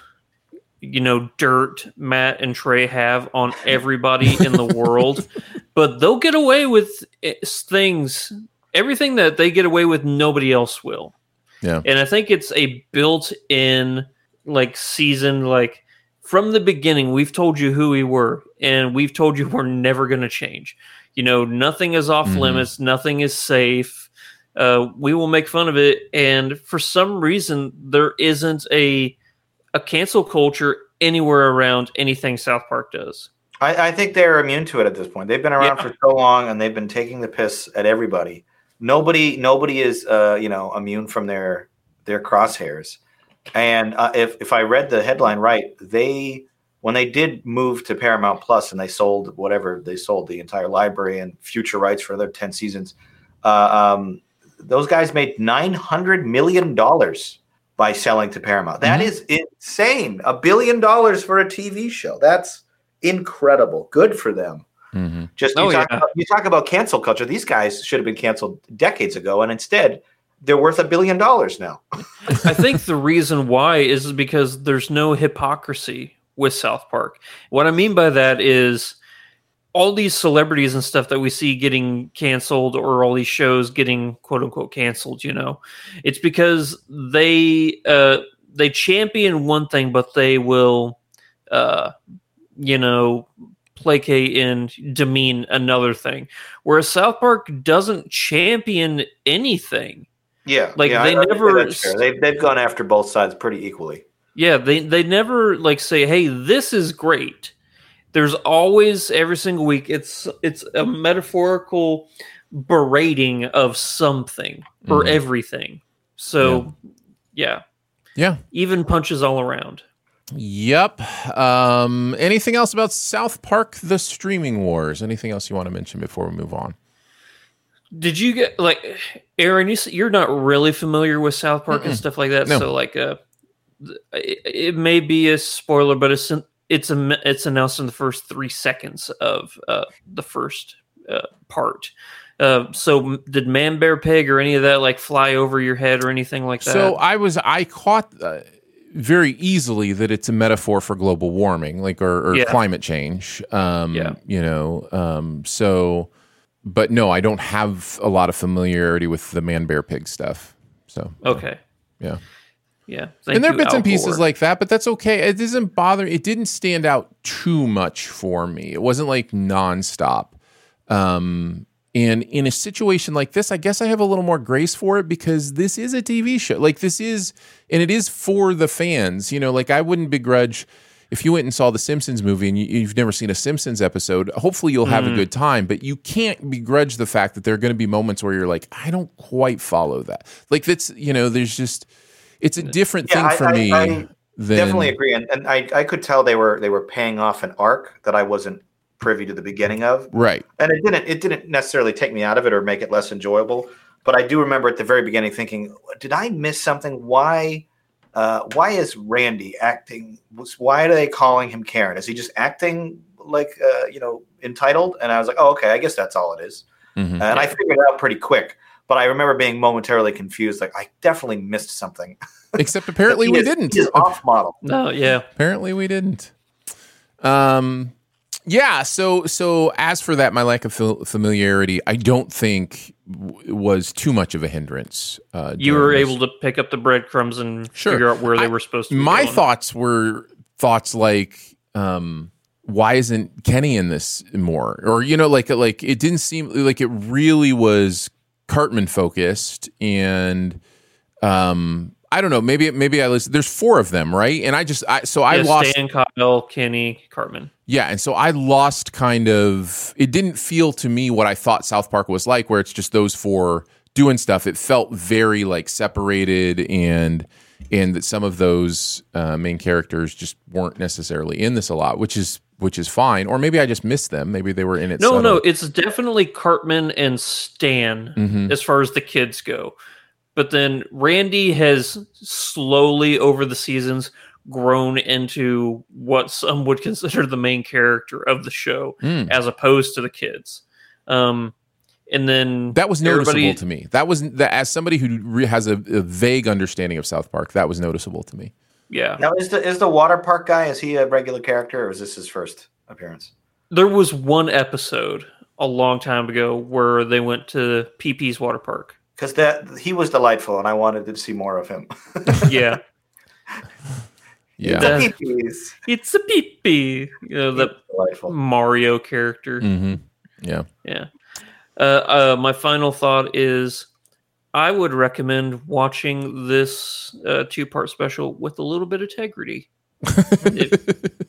you know dirt Matt and Trey have on everybody in the world, but they'll get away with it- things everything that they get away with nobody else will. Yeah. And I think it's a built-in like season like from the beginning we've told you who we were and we've told you we're never going to change. You know, nothing is off Mhm. limits, nothing is safe. Uh, we will make fun of it and for some reason there isn't a a cancel culture anywhere around anything South Park does. I, I think they're immune to it at this point. They've been around Yeah. for so long, and they've been taking the piss at everybody. Nobody, nobody is, uh, you know, immune from their their crosshairs. And uh, if if I read the headline right, they when they did move to Paramount Plus and they sold whatever they sold the entire library and future rights for their ten seasons, uh, um, those guys made nine hundred million dollars by selling to Paramount. That Mhm. is insane. A billion dollars for a TV show. That's incredible. Good for them. Mm-hmm. Just Oh, you, talk yeah. about, you talk about cancel culture. These guys should have been canceled decades ago, and instead they're worth a billion dollars now. I think the reason why is because there's no hypocrisy with South Park. What I mean by that is all these celebrities and stuff that we see getting canceled or all these shows getting quote unquote canceled, you know. It's because they uh they champion one thing but they will uh you know placate and demean another thing. Whereas South Park doesn't champion anything. Yeah, Like, yeah, they I- I think never that's fair. They've they've gone after both sides pretty equally. Yeah, they they never like say, "Hey, this is great." There's always every single week. It's it's a metaphorical berating of something or Mhm. everything. So, yeah. Yeah. even punches all around. Yep. Um, anything else about South Park: The Streaming Wars? Anything else you want to mention before we move on? Did you get like Aaron? You you're not really familiar with South Park and Mm-mm. stuff like that, No. so like uh, it, it may be a spoiler, but it's it's a it's announced in the first three seconds of uh, the first uh, part. Uh, so did Man Bear Pig or any of that like fly over your head or anything like that? So I was I caught uh, very easily that it's a metaphor for global warming, like or, or Yeah. climate change. Um, Yeah. You know. Um, so, but no, I don't have a lot of familiarity with the man bear pig stuff. So okay, yeah. yeah, Thank and there are bits Al and pieces Gore. like that, but that's okay. It doesn't bother. It didn't stand out too much for me. It wasn't like nonstop. Um, and in a situation like this, I guess I have a little more grace for it because this is a TV show. Like this is, and it is for the fans. You know, like I wouldn't begrudge if you went and saw the Simpsons movie and you, you've never seen a Simpsons episode. Hopefully, you'll have a mm. good time, but you can't begrudge the fact that there are going to be moments where you're like, I don't quite follow that. Like that's, you know, there's just, it's a different Yeah, thing I- for I- me. I than, Definitely agree, and, and I, I could tell they were they were paying off an arc that I wasn't privy to the beginning of. Right. and it didn't it didn't necessarily take me out of it or make it less enjoyable but I do remember at the very beginning thinking, did I miss something? Why? Uh, why is Randy acting? Why are they calling him Karen? Is he just acting like uh, you know entitled? And I was like, oh, okay, I guess that's all it is. Mhm. And I figured it out pretty quick. But I remember being momentarily confused. Like I definitely missed something. Except apparently He we is- didn't. He is off model. No, yeah. Apparently we didn't. Um, yeah. So so as for that, my lack of familiarity, I don't think w- was too much of a hindrance. Uh, You were this. able to pick up the breadcrumbs and Sure. figure out where they I- were supposed to be. My going. thoughts were thoughts like, um, why isn't Kenny in this more? Or you know, like like it didn't seem like it really was Cartman focused, and um, I don't know. Maybe maybe I listened. There's four of them, right? And I just I so I Yeah, lost. Stan, Kyle, Kenny, Cartman. Yeah, and so I lost kind of it didn't feel to me what I thought South Park was like where it's just those four doing stuff. It felt very like separated and and that some of those uh, main characters just weren't necessarily in this a lot, which is which is fine. Or maybe I just missed them. Maybe they were in it. No, subtle. no, it's definitely Cartman and Stan Mhm. as far as the kids go. But then Randy has slowly over the seasons grown into what some would consider the main character of the show Mm. as opposed to the kids. Um and then That was noticeable to me. That was that as somebody who re- has a, a vague understanding of South Park. That was noticeable to me. Yeah. Now is the is the water park guy? Is he a regular character, or is this his first appearance? There was one episode a long time ago where they went to PP's water park. Because that he was delightful, and I wanted to see more of him. Yeah. Yeah. The- Peepees. it's a PP. You know, the delightful. Mario character. hmm Yeah. Yeah. Uh, uh, my final thought is I would recommend watching this uh, two part special with a little bit of integrity. It-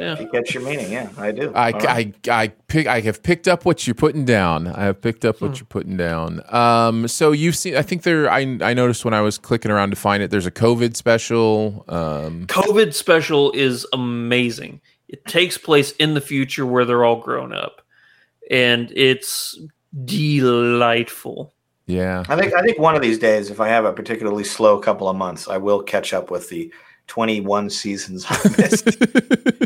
yeah. You get your meaning, yeah, I do. I, All right. I, I pick I have picked up what you're putting down. I have picked up Hmm. what you're putting down. Um, so you've seen. I think there. I I noticed when I was clicking around to find it. There's a COVID special. Um, COVID special is amazing. It takes place in the future where they're all grown up, and it's delightful. yeah. I think I think one of these days, if I have a particularly slow couple of months, I will catch up with the 21 seasons I missed.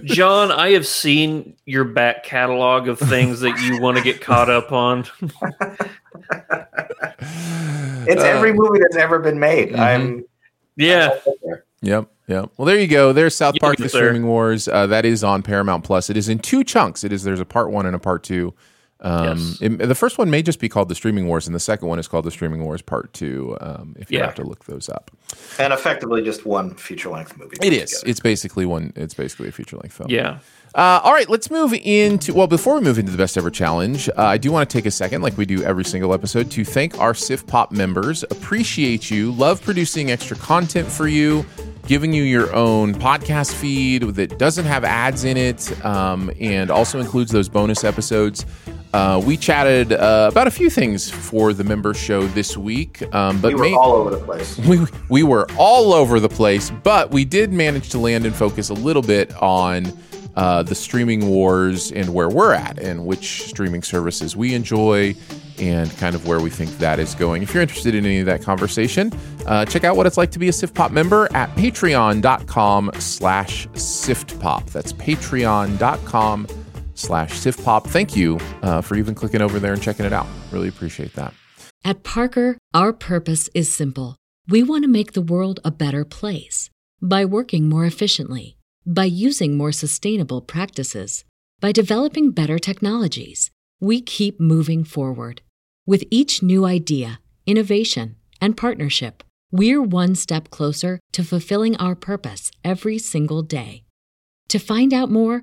John, I have seen your back catalog of things that you want to get caught up on. it's Uh, every movie that's ever been made. Mhm. I'm Yeah. Yep. Yep. Well, there you go. There's South Park: get The there. Streaming Wars. Uh, that is on Paramount Plus. It is in two chunks. It is. There's a part one and a part two. Um, Yes. it- the first one may just be called The Streaming Wars, and the second one is called The Streaming Wars Part Two. Um, if you Yeah. have to look those up, and effectively just one feature length movie. it is. It's basically one. It's basically a feature length film. Yeah. Uh, all right, let's move into. Well, before we move into the best ever challenge, uh, I do want to take a second, like we do every single episode, to thank our SiftPop members. Appreciate you. Love producing extra content for you, giving you your own podcast feed that doesn't have ads in it, um, and also includes those bonus episodes. Uh, we chatted uh, about a few things for the member show this week, um, but we were main- all over the place. we we were all over the place, but we did manage to land and focus a little bit on uh, the streaming wars and where we're at and which streaming services we enjoy and kind of where we think that is going. If you're interested in any of that conversation, uh, check out what it's like to be a SIFTPOP member at patreon.com slash SIFTPOP. That's patreon.com slash SIFTPOP. Thank you uh, for even clicking over there and checking it out. Really appreciate that. At Parker, our purpose is simple. We want to make the world a better place by working more efficiently, by using more sustainable practices, by developing better technologies. We keep moving forward. With each new idea, innovation, and partnership, we're one step closer to fulfilling our purpose every single day. To find out more,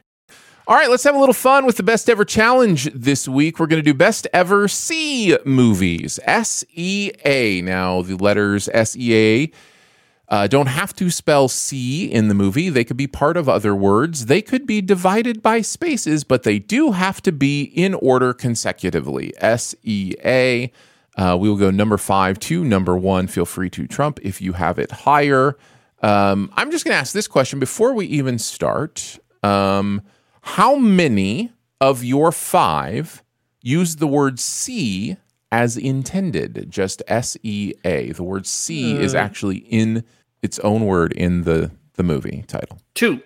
All right, let's have a little fun with the best ever challenge this week. We're going to do best ever Sea movies. S E A. Now, the letters S E A uh, don't have to spell Sea in the movie. They could be part of other words. They could be divided by spaces, but they do have to be in order consecutively. S E A. Uh, we will go number five to number one. Feel free to trump if you have it higher. Um, I'm just going to ask this question before we even start. Um, how many of your five use the word Sea as intended? Just S E A. The word Sea is actually in its own word in the, the movie title. Two.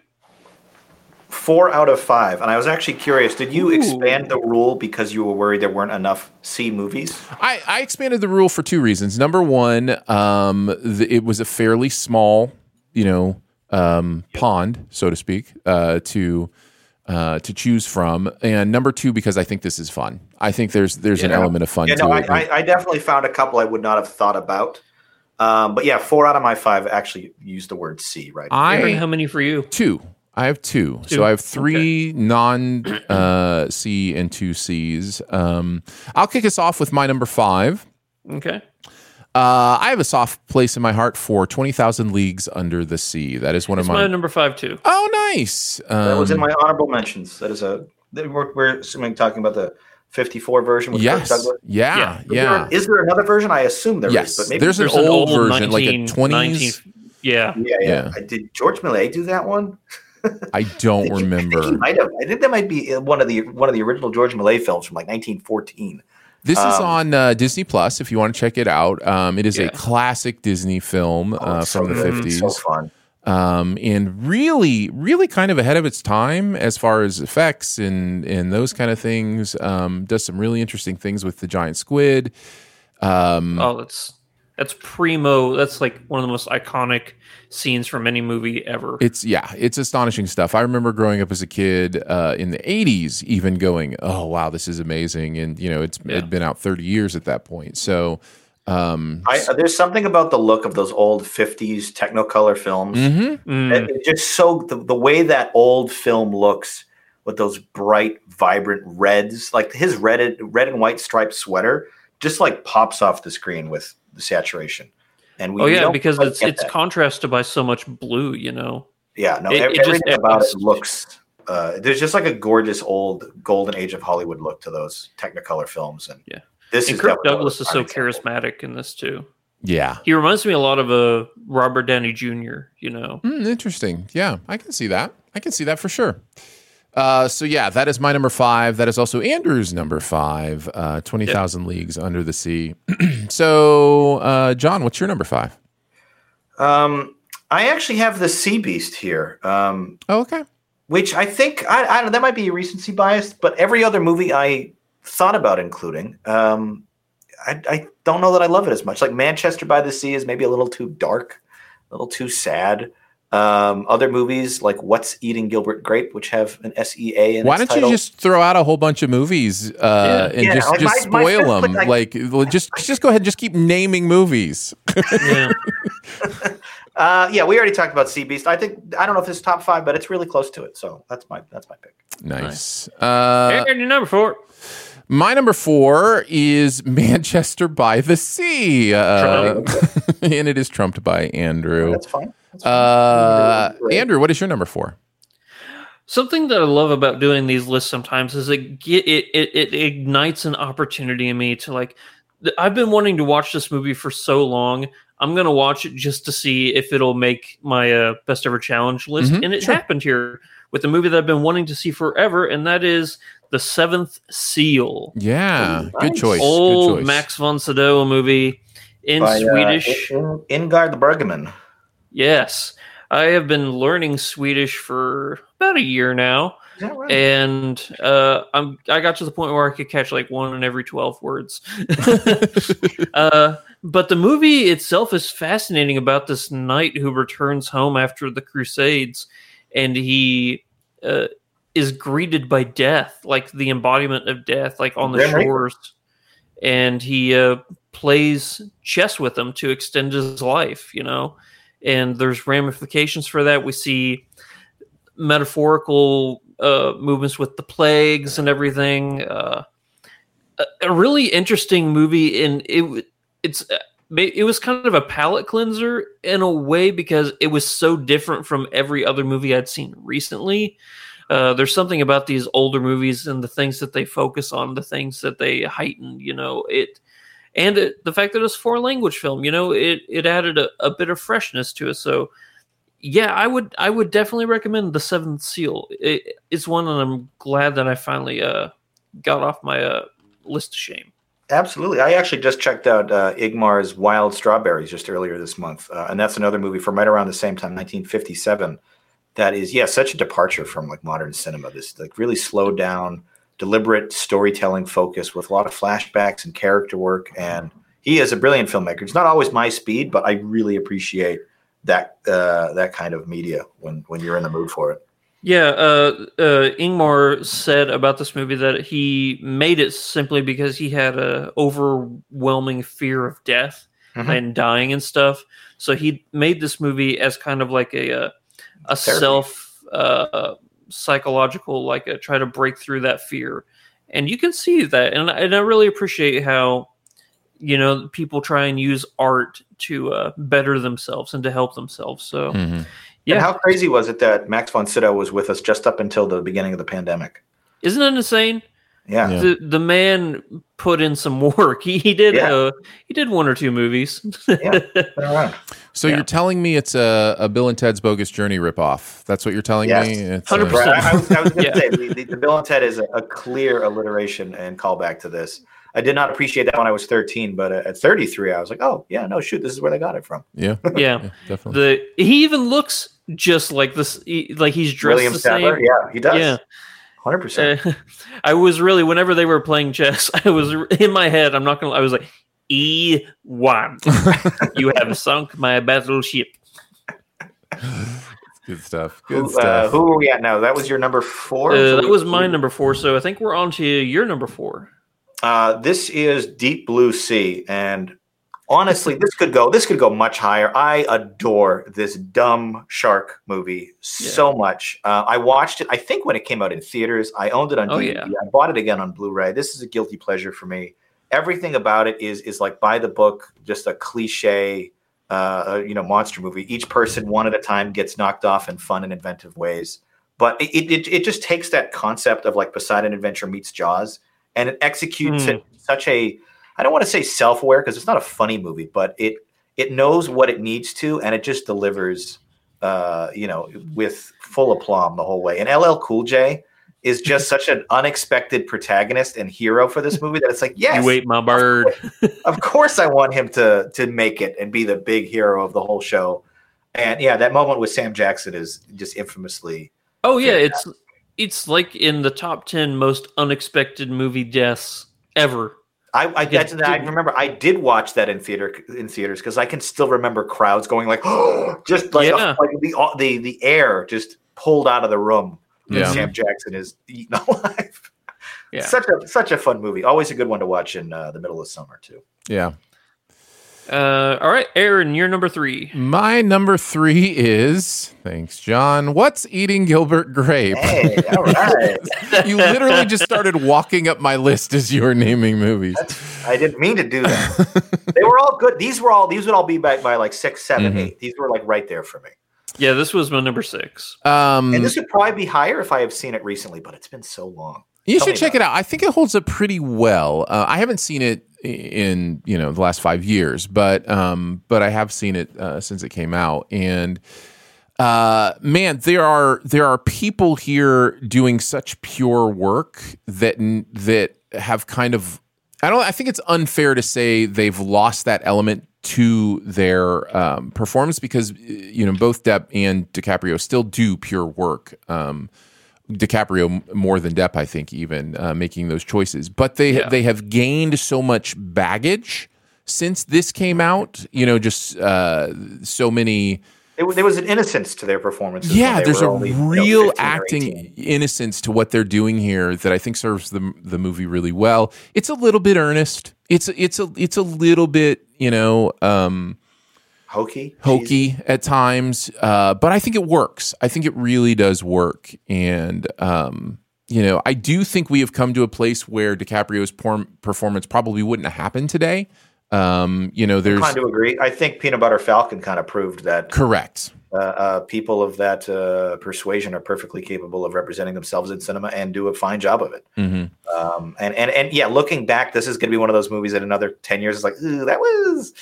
Four out of five. And I was actually curious. Did you expand the rule because you were worried there weren't enough Sea movies? I, I expanded the rule for two reasons. Number one, um, th- it was a fairly small, you know, um, pond, so to speak, uh, to uh, to choose from, and number two, because I think this is fun. I think there's there's an element of fun Yeah, to no, I, it. I, I definitely found a couple I would not have thought about. Um, but yeah, four out of my five actually use the word Sea, right? Aaron, I how many for you? two. I have two. Two? So I have three non uh, C and two C's. Um, I'll kick us off with my number five. Okay. Uh, I have a soft place in my heart for 20,000 Leagues Under the Sea. That is one It's of my my. number five too. Oh, nice. Um, that was in my honorable mentions. That is a we're, we're assuming talking about the 54 version with Yes. Douglas. Yeah. Yeah. Is Yeah. there- Is there another version? I assume there is, Yes. but maybe There's an There's an old old version, like a 20s. 19 yeah. Yeah, yeah. Yeah. I did Georges Méliès do that one? I don't I think he- I think he remember. might have. I think that might be uh, one of the one of the original Georges Méliès films from like 1914. This is Um, on uh, Disney Plus if you want to check it out. Um, it is a classic Disney film uh, Oh, it's from so the 50s. So fun. um, and really, really kind of ahead of its time as far as effects and and those kind of things. Um, does some really interesting things with the giant squid. Um, Oh, that's that's primo. That's like one of the most iconic scenes from any movie ever. It's yeah, it's astonishing stuff. I remember growing up as a kid uh, in the '80s, even going, "Oh wow, this is amazing!" And you know, it's Yeah. it'd been out 30 years at that point. So, um, I, there's something about the look of those old 50s Technicolor films. mhm. Mm. It- it just so the, the way that old film looks with those bright, vibrant reds, like his red red and white striped sweater, just like pops off the screen with the saturation. And we oh yeah, don't because it's it's that. contrasted by so much blue. You know. yeah, no, it- ev- it just everything about it looks. Uh, there's just like a gorgeous old golden age of Hollywood look to those Technicolor films, and Yeah. this And is Kirk Douglas is so example. charismatic in this too. yeah, He reminds me a lot of a Robert Downey Jr. You know. Hmm, interesting. Yeah, I can see that. I can see that for sure. Uh, so yeah, that is my number five. That is also Andrew's number five. Uh, Twenty thousand leagues under the sea. so, uh, John, what's your number five? Um, I actually have the Sea Beast here. Um, Oh, okay. which I think I, I don't that might be recency bias, but every other movie I thought about including, um, I, I don't know that I love it as much. Like Manchester by the Sea is maybe a little too dark, a little too sad. Um, other movies like What's Eating Gilbert Grape, which have an S E A in Why its don't title. you just throw out a whole bunch of movies uh, and Yeah, just like just my- my spoil fifth, them? like, Like, just just go ahead and just keep naming movies. Yeah. Uh, yeah, we already talked about Sea Beast. I think I don't know if it's top five, but it's really close to it. So that's my that's my pick. nice. Uh, Aaron, your number four. my number four is Manchester by the Sea, uh, and it is trumped by Andrew. That's fine. That's fine. Uh, Andrew, what is your number four? Something that I love about doing these lists sometimes is it get it, it it ignites an opportunity in me to like. I've been wanting to watch this movie for so long. I'm gonna watch it just to see if it'll make my uh, best ever challenge list, Mhm, and it sure. happened here with a movie that I've been wanting to see forever, and that is The Seventh Seal. Yeah, Ooh, good choice. Old good choice. Max von Sydow movie in By, uh, Swedish. In- Ingmar the Bergman. Yes. I have been learning Swedish for about a year now, Is that right? and uh, I'm I got to the point where I could catch like one in every twelve words. uh, but the movie itself is fascinating about this knight who returns home after the Crusades, and he uh, is greeted by death, like the embodiment of death, like on the Reaper. shores, and he uh, plays chess with him to extend his life. You know, and there's ramifications for that. We see metaphorical uh, movements with the plagues and everything. Uh, a, really interesting movie, and it it's uh, it was kind of a palate cleanser in a way because it was so different from every other movie I'd seen recently. Uh, there's something about these older movies and the things that they focus on, the things that they heighten. You know it. And it, the fact that it's a foreign language film, you know, it, it added a, a bit of freshness to it. So, yeah, I would I would definitely recommend the Seventh Seal. It, it's one, that I'm glad that I finally uh, got off my uh, list of shame. Absolutely. I actually just checked out uh, Ingmar's Wild Strawberries just earlier this month. Uh, and that's another movie from right around the same time, 1957. That is, yeah, such a departure from like modern cinema. This like really slowed down, deliberate storytelling focus with a lot of flashbacks and character work. And he is a brilliant filmmaker. It's not always my speed, but I really appreciate that uh, that kind of media when when you're in the mood for it. Yeah, uh, uh, Ingmar said about this movie that he made it simply because he had a overwhelming fear of death Mhm. and dying and stuff. So he made this movie as kind of like a a, a self uh, psychological, like a try to break through that fear. And you can see that, and, and I really appreciate how you know people try and use art to uh, better themselves and to help themselves. So Mhm. yeah, And how crazy was it that Max von Sydow was with us just up until the beginning of the pandemic? isn't that insane? Yeah. Yeah. the the man put in some work. He, he did Yeah. uh, he did one or two movies. Yeah. Been. So Yeah. you're telling me it's a, a Bill and Ted's Bogus Journey ripoff? That's what you're telling Yes. me? It's 100%. Right. I, I was, I was going to Yeah. say the, the, the Bill and Ted is a, a clear alliteration and callback to this. I did not appreciate that when I was 13, but at 33, I was like, oh yeah, no, shoot, this is where they got it from. Yeah, yeah, yeah, definitely. the he even looks just like this. Like he's dressed William the Sadler, same. yeah, he does. Yeah. 100%. Uh, I was really whenever they were playing chess, I was in my head. I'm not gonna. I was like, E one, you have sunk my battleship. Good stuff. Good who, uh, stuff. who are we at now? That was your number four? Uh, that was my number four. So I think we're on to your number four. Uh, this is Deep Blue Sea, and honestly, this could go. This could go much higher. I adore this dumb shark movie so much. Uh, I watched it. I think when it came out in theaters, I owned it on Oh, DVD. yeah. I bought it again on Blu-ray. This is a guilty pleasure for me. Everything about it is is like by the book, just a cliche. Uh, uh, you know, monster movie. Each person, one at a time, gets knocked off in fun and inventive ways. But it, it, it just takes that concept of like Poseidon Adventure meets Jaws, and it executes Hmm. it in such a I don't want to say self-aware because it's not a funny movie, but it it knows what it needs to, and it just delivers, uh, you know, with full aplomb the whole way. And LL Cool J is just such an unexpected protagonist and hero for this movie that it's like, yes, You ate my bird. of course I want him to to make it and be the big hero of the whole show. And yeah, that moment with Sam Jackson is just infamously Oh yeah, it's it's like in the top ten most unexpected movie deaths ever. I, I, that's, I remember I did watch that in theater in theaters because I can still remember crowds going like, oh, just like, Yeah. like the the the air just pulled out of the room. when Yeah. Sam Jackson is eaten alive. Yeah. such a such a fun movie. Always a good one to watch in uh, the middle of summer too. yeah. Uh, all right, Aaron, you're number three. My number three is thanks, John. What's eating Gilbert Grape? Hey, all right. you literally just started walking up my list as you were naming movies. I didn't mean to do that. they were all good. These were all these would all be back by like six, seven, Mhm. eight. These were like right there for me. Yeah, this was my number six. Um, And this would probably be higher if I have seen it recently, but it's been so long. You Tell should check it out. I think it holds up pretty well. Uh, I haven't seen it i- in you know the last five years, but um, but I have seen it uh, since it came out, and uh, man, there are there are people here doing such pure work that that have kind of. I don't. I think it's unfair to say they've lost that element to their um, performance because you know both Depp and DiCaprio still do pure work. Um, DiCaprio more than Depp, I think, even uh, making those choices. But they Yeah. they have gained so much baggage since this came out. You know, just uh, so many. There, there was an innocence to their performances. Yeah, there's a only, you know, real acting innocence to what they're doing here that I think serves the the movie really well. It's a little bit earnest. It's it's a it's a little bit you know um, hokey, hokey at times, uh, but I think it works. I think it really does work, and um, you know I do think we have come to a place where DiCaprio's performance probably wouldn't have happened today. Um, you know, there's Kind of agree. I think Peanut Butter Falcon kind of proved that correct. uh, uh, people of that uh, persuasion are perfectly capable of representing themselves in cinema and do a fine job of it. hmm Um, and and and yeah, looking back, this is going to be one of those movies that another ten years is like, "Ooh, that was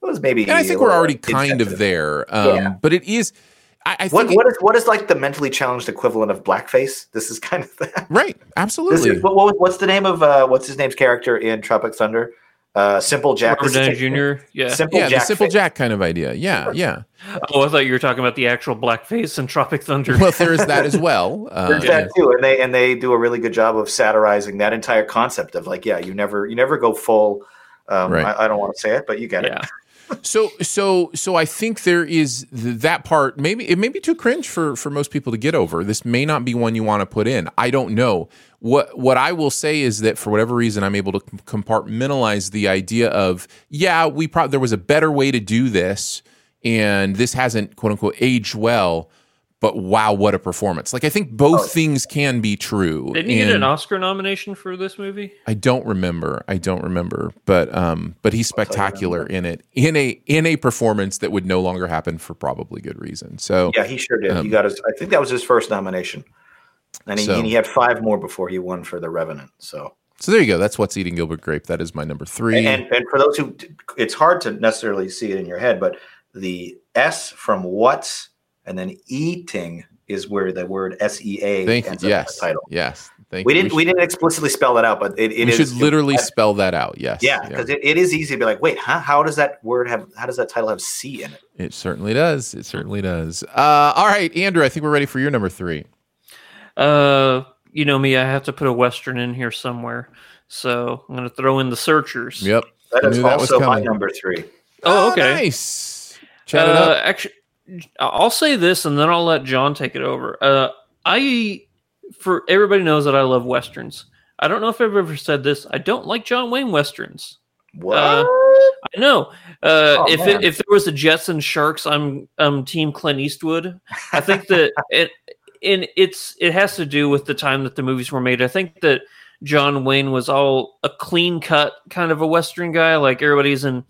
that was maybe. And I think we're little already kind of there. Um, Yeah. But it is. I, I think what, what, is, what is like the mentally challenged equivalent of blackface? This is kind of that. right. Absolutely. is, what, what, what's the name of uh, what's his name's character in Tropic Thunder? Uh, Simple Jack. Robert Downey Jr. Yeah. Simple yeah, Jack. the simple face. Jack kind of idea. Yeah, yeah. Oh, I thought you were talking about the actual blackface in Tropic Thunder. Well, there is that as well. Uh, There's that too, and they and they do a really good job of satirizing that entire concept of like, yeah, you never you never go full. Um, Right. I, I don't want to say it, but you get yeah. it. So, so, so I think there is that part. Maybe it may be too cringe for for most people to get over. This may not be one you want to put in. I don't know. What what I will say is that for whatever reason, I'm able to compartmentalize the idea of yeah, we probably there was a better way to do this, and this hasn't quote unquote aged well. But wow, what a performance! Like I think both things can be true. Didn't he get an Oscar nomination for this movie? I don't remember. I don't remember. But um, but he's spectacular in it in a in a performance that would no longer happen for probably good reason. So Yeah, he sure did. he Um, got his. I think that was his first nomination, and he, So- and he had five more before he won for The Revenant. So, so there you go. That's what's eating Gilbert Grape. That is my number three. and and for those who, it's hard to necessarily see it in your head, but the S from what's and then eating is where the word S E A Thank ends you. up in Yes. the title. Yes. Thank We you. didn't we didn't explicitly spell that out, but it, it we is- should literally it- spell that out. Yes. yeah, because it, it is easy to be like, wait, huh? How does that word have? How does that title have Sea in it? it certainly does. It certainly does. Uh, all right, Andrew. I think we're ready for your number three. Uh, you know me, I have to put a western in here somewhere. So I'm going to throw in the Searchers. Yep. That I is knew that also my coming. number three. Oh, okay. Nice. Chat it Uh, up. actually, I'll say this, and then I'll let John take it over. Uh, I, for everybody knows that I love westerns. I don't know if I've ever said this. I don't like John Wayne westerns. What? Uh, I know. Uh, Oh, if it, if there was a Jets and Sharks, I'm um Team Clint Eastwood. I think that it and it's it has to do with the time that the movies were made. I think that John Wayne was all a clean cut kind of a Western guy. Like everybody's in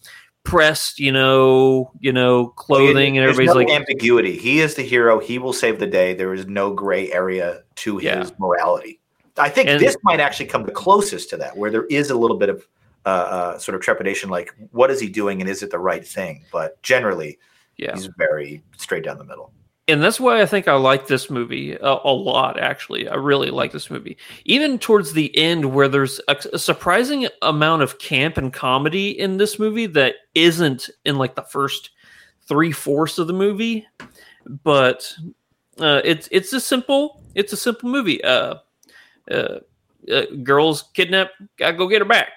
pressed, you know, you know, clothing, and There's everybody's no like, ambiguity. He is the hero. He will save the day. There is no gray area to his Yeah. morality. I think And- this might actually come the closest to that, where there is a little bit of uh, uh, sort of trepidation, like what is he doing and is it the right thing? But generally, yeah. he's very straight down the middle. And that's why I think I like this movie a, a lot. Actually, I really like this movie. Even towards the end, where there's a, a surprising amount of camp and comedy in this movie that isn't in like the first three fourths of the movie, but uh, it's it's a simple it's a simple movie. Uh, uh, uh, girls kidnapped, gotta go get her back.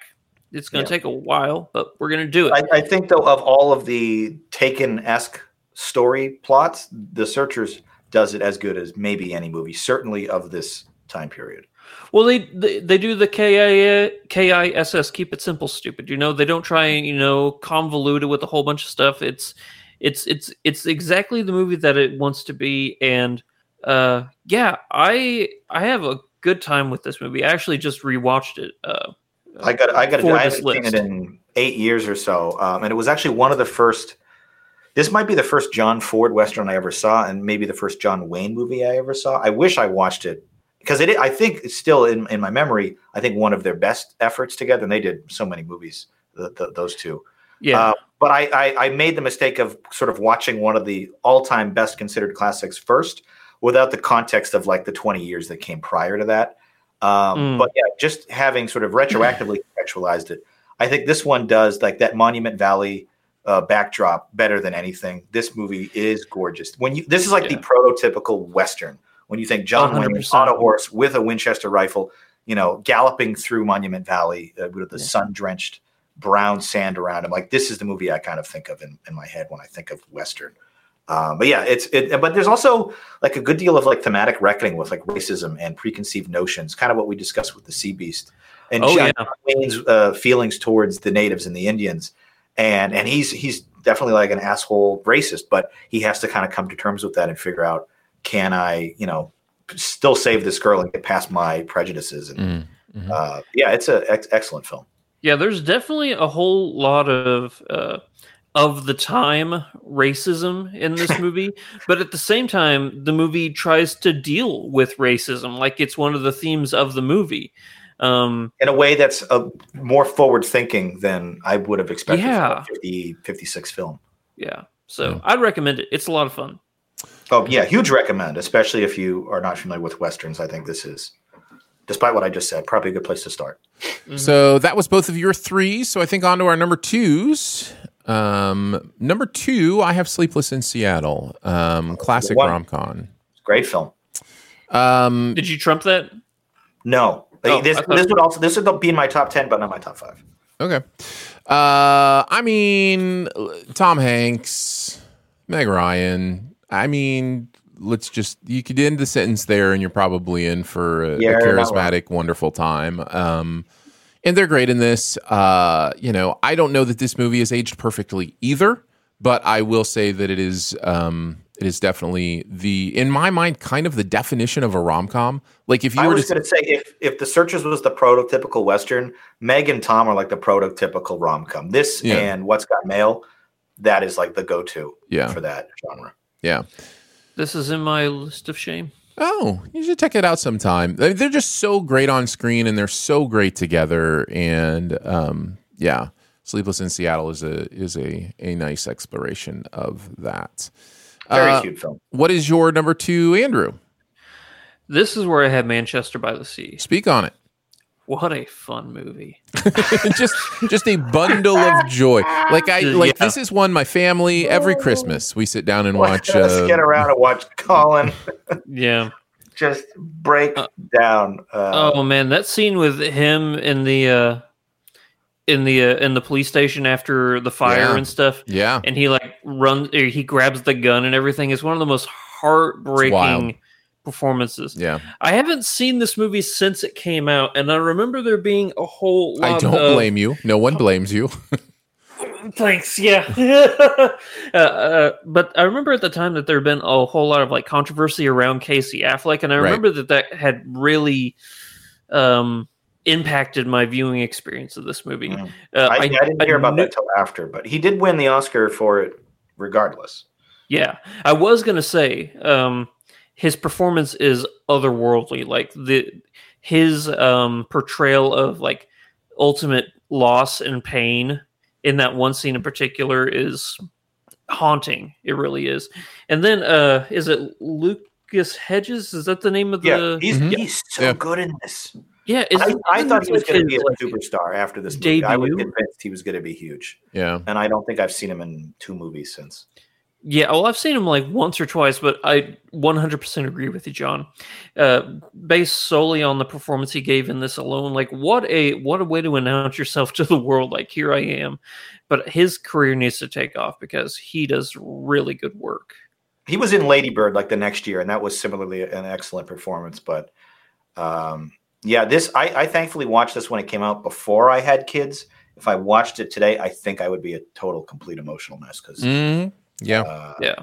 It's gonna Yeah. take a while, but we're gonna do it. I, I think, though, of all of the Taken esque story plots, The Searchers does it as good as maybe any movie, certainly of this time period. Well, they they, they do the K I K I S S keep it simple, stupid. You know, they don't try and you know convolute it with a whole bunch of stuff. It's it's it's it's exactly the movie that it wants to be, and uh, yeah, I I have a good time with this movie. I actually just rewatched it. Uh, I got I got I haven't seen it in eight years or so, um, and it was actually one of the first. This might be the first John Ford Western I ever saw, and maybe the first John Wayne movie I ever saw. I wish I watched it because it. I think it's still in, in my memory. I think one of their best efforts together, and they did so many movies. The, the, those two, yeah, Uh, but I, I I made the mistake of sort of watching one of the all time best considered classics first, without the context of like the twenty years that came prior to that. Um, Mm. But yeah, just having sort of retroactively contextualized it. I think this one does like that Monument Valley uh, backdrop better than anything. This movie is gorgeous. When you this is like the prototypical western. When you think John Wayne 100%. on a horse with a Winchester rifle, you know, galloping through Monument Valley uh, with the sun-drenched brown sand around him. Like this is the movie I kind of think of in, in my head when I think of western. Um, but yeah, it's it. But there's also like a good deal of like thematic reckoning with like racism and preconceived notions, kind of what we discussed with the Sea Beast and Oh, John yeah. Wayne's uh, feelings towards the natives and the Indians, and and he's he's definitely like an asshole racist, but he has to kind of come to terms with that and figure out can I you know still save this girl and get past my prejudices and Mm, mhm. uh, yeah, it's an ex- excellent film. Yeah, there's definitely a whole lot of uh, of the time racism in this movie, but at the same time, the movie tries to deal with racism like it's one of the themes of the movie. Um, in a way that's a more forward thinking than I would have expected Yeah. from a 50, 56 film. yeah, so Yeah. I'd recommend it. It's a lot of fun. Oh yeah, huge recommend, especially if you are not familiar with westerns. I think this is, despite what I just said, probably a good place to start. So that was both of your three. So I think on to our number twos. Um, number two, I have Sleepless in Seattle. Um, classic rom com. Great film. Um, Did you trump that? No, Oh, this thought- this would also this would be in my top ten, but not my top five. okay. Uh, I mean, Tom Hanks, Meg Ryan. I mean, let's just you could end the sentence there, and you're probably in for a, a Yeah, wrong. charismatic, wonderful time. Um, and they're great in this. Uh, you know, I don't know that this movie is aged perfectly either, but I will say that it is. Um, it is definitely the, in my mind, kind of the definition of a rom com. Like if you I were was going to say if if the Searchers was the prototypical western, Meg and Tom are like the prototypical rom com. This Yeah. and What's Got Mail, that is like the go to Yeah. for that genre. yeah. This is in my list of shame. Oh, you should check it out sometime. They- They're just so great on screen and they're so great together. And um, yeah, Sleepless in Seattle is a is a a nice exploration of that. Very Uh, cute film. What is your number two, Andrew? This is where I had Manchester by the Sea. Speak on it. What a fun movie! just just a bundle of joy. Like I like Yeah. this is one my family every Christmas we sit down and watch. Let's Uh, get around and watch Colin Yeah. just break Uh, down. Uh, Oh man, that scene with him in the uh in the uh, in the police station after the fire Yeah. and stuff, yeah, and he like runs, he grabs the gun and everything. is one of the most heartbreaking performances. yeah. I haven't seen this movie since it came out, and I remember there being a whole. Lot I don't of, blame you. No one blames you. Thanks. Yeah. uh, uh, but I remember at the time that there had been a whole lot of like controversy around Casey Affleck, and I Right. remember that that had really um, impacted my viewing experience of this movie. Mm. Uh, I, I, didn't hear about knew- that till after, but he did win the Oscar for it regardless. Yeah, I was gonna say um, his performance is otherworldly. Like the his um, portrayal of like ultimate loss and pain in that one scene in particular is haunting. It really is. And then uh, is it Lucas Hedges? Is that the name of Yeah, the? he's Mhm. he's so Yeah. good in this. Yeah, is, I, I thought he was going to be a like, superstar after this movie. I was convinced he was going to be huge, Yeah. and I don't think I've seen him in two movies since. Yeah, well, I've seen him like once or twice, but I 100% agree with you, John. Uh, based solely on the performance he gave in this alone, like what a what a way to announce yourself to the world. Like here I am, but his career needs to take off because he does really good work. He was in Lady Bird like the next year, and that was similarly an excellent performance. But um, yeah, this I, I thankfully watched this when it came out before I had kids. If I watched it today, I think I would be a total complete emotional mess. Because Mhm. Yeah. uh, Yeah,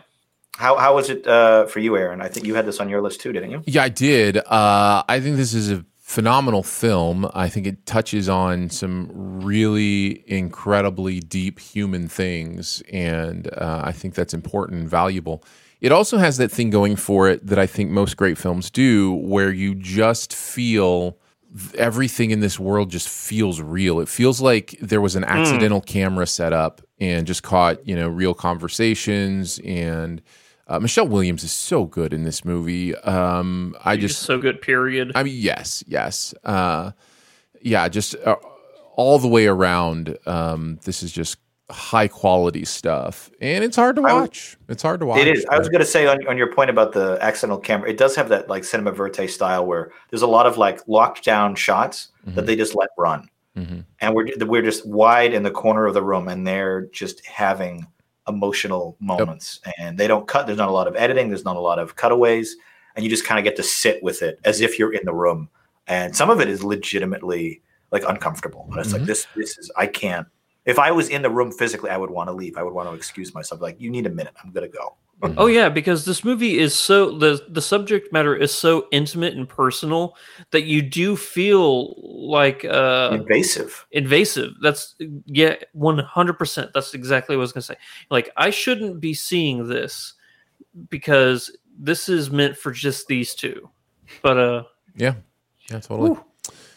how how was it uh, for you, Aaron? I think you had this on your list too, didn't you? Yeah, I did. Uh, I think this is a phenomenal film. I think it touches on some really incredibly deep human things, and uh, I think that's important and valuable. It also has that thing going for it that I think most great films do, where you just feel everything in this world just feels real. It feels like there was an accidental camera set up and just caught, you know, real conversations. And uh, Michelle Williams is so good in this movie. Um, I He's just, so good. Period. I mean, yes, yes, uh, yeah, just uh, all the way around, um, this is just high quality stuff, and it's hard to watch. it's hard to watch. It is. I was going to say on, on your point about the accidental camera, it does have that like cinema vérité style where there's a lot of like locked down shots that Mhm. they just let run, Mhm. and we're we're just wide in the corner of the room, and they're just having emotional moments, and they don't cut. There's not a lot of editing. There's not a lot of cutaways, and you just kind of get to sit with it as if you're in the room, and some of it is legitimately like uncomfortable. And it's Mhm. like this. This is I can't. If I was in the room physically, I would want to leave. I would want to excuse myself. Like, you need a minute. I'm gonna go. Oh yeah, because this movie is so the the subject matter is so intimate and personal that you do feel like uh invasive. invasive. That's yeah, one hundred percent. That's exactly what I was gonna say. Like I shouldn't be seeing this because this is meant for just these two. But uh Yeah, yeah, totally. Whew.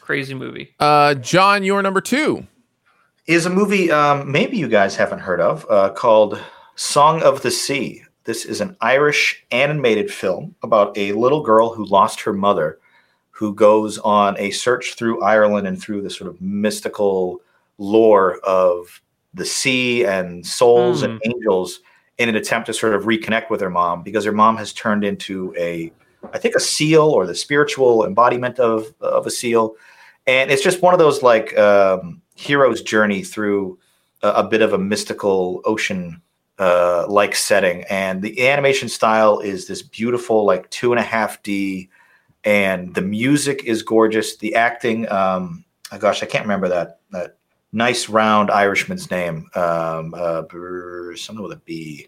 crazy movie. Uh, John, you're number two. Is a movie um, maybe you guys haven't heard of uh, called Song of the Sea. This is an Irish animated film about a little girl who lost her mother, who goes on a search through Ireland and through the sort of mystical lore of the sea and souls and angels in an attempt to sort of reconnect with her mom because her mom has turned into a, I think, a seal or the spiritual embodiment of of a seal, and it's just one of those like um, hero's journey through a, a bit of a mystical ocean uh, like setting, and the animation style is this beautiful like two and a half D, and the music is gorgeous. The acting, um, oh gosh, I can't remember that that nice round Irishman's name, um, uh, something with a B.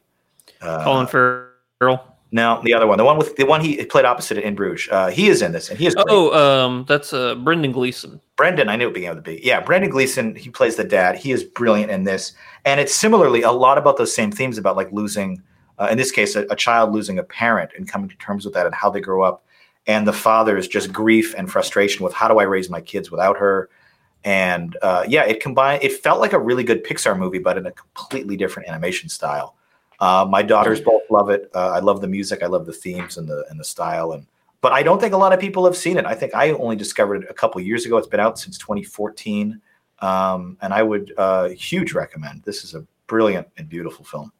Uh, Colin Farrell. No, the other one, the one with the one he played opposite in Bruges. Uh, he is in this, and he is. Oh, um, that's uh Brendan Gleeson. Brendan, I knew it began with a B. Yeah, Brendan Gleeson, he plays the dad. He is brilliant in this. And it's similarly a lot about those same themes about like losing, uh, in this case, a, a child losing a parent and coming to terms with that and how they grow up. And the father's just grief and frustration with how do I raise my kids without her? And uh, yeah, it combined, it felt like a really good Pixar movie, but in a completely different animation style. Uh, my daughters both love it. Uh, I love the music. I love the themes and the and the style. And but I don't think a lot of people have seen it. I think I only discovered it a couple years ago. It's been out since 2014, um, and I would uh, huge recommend. This is a brilliant and beautiful film.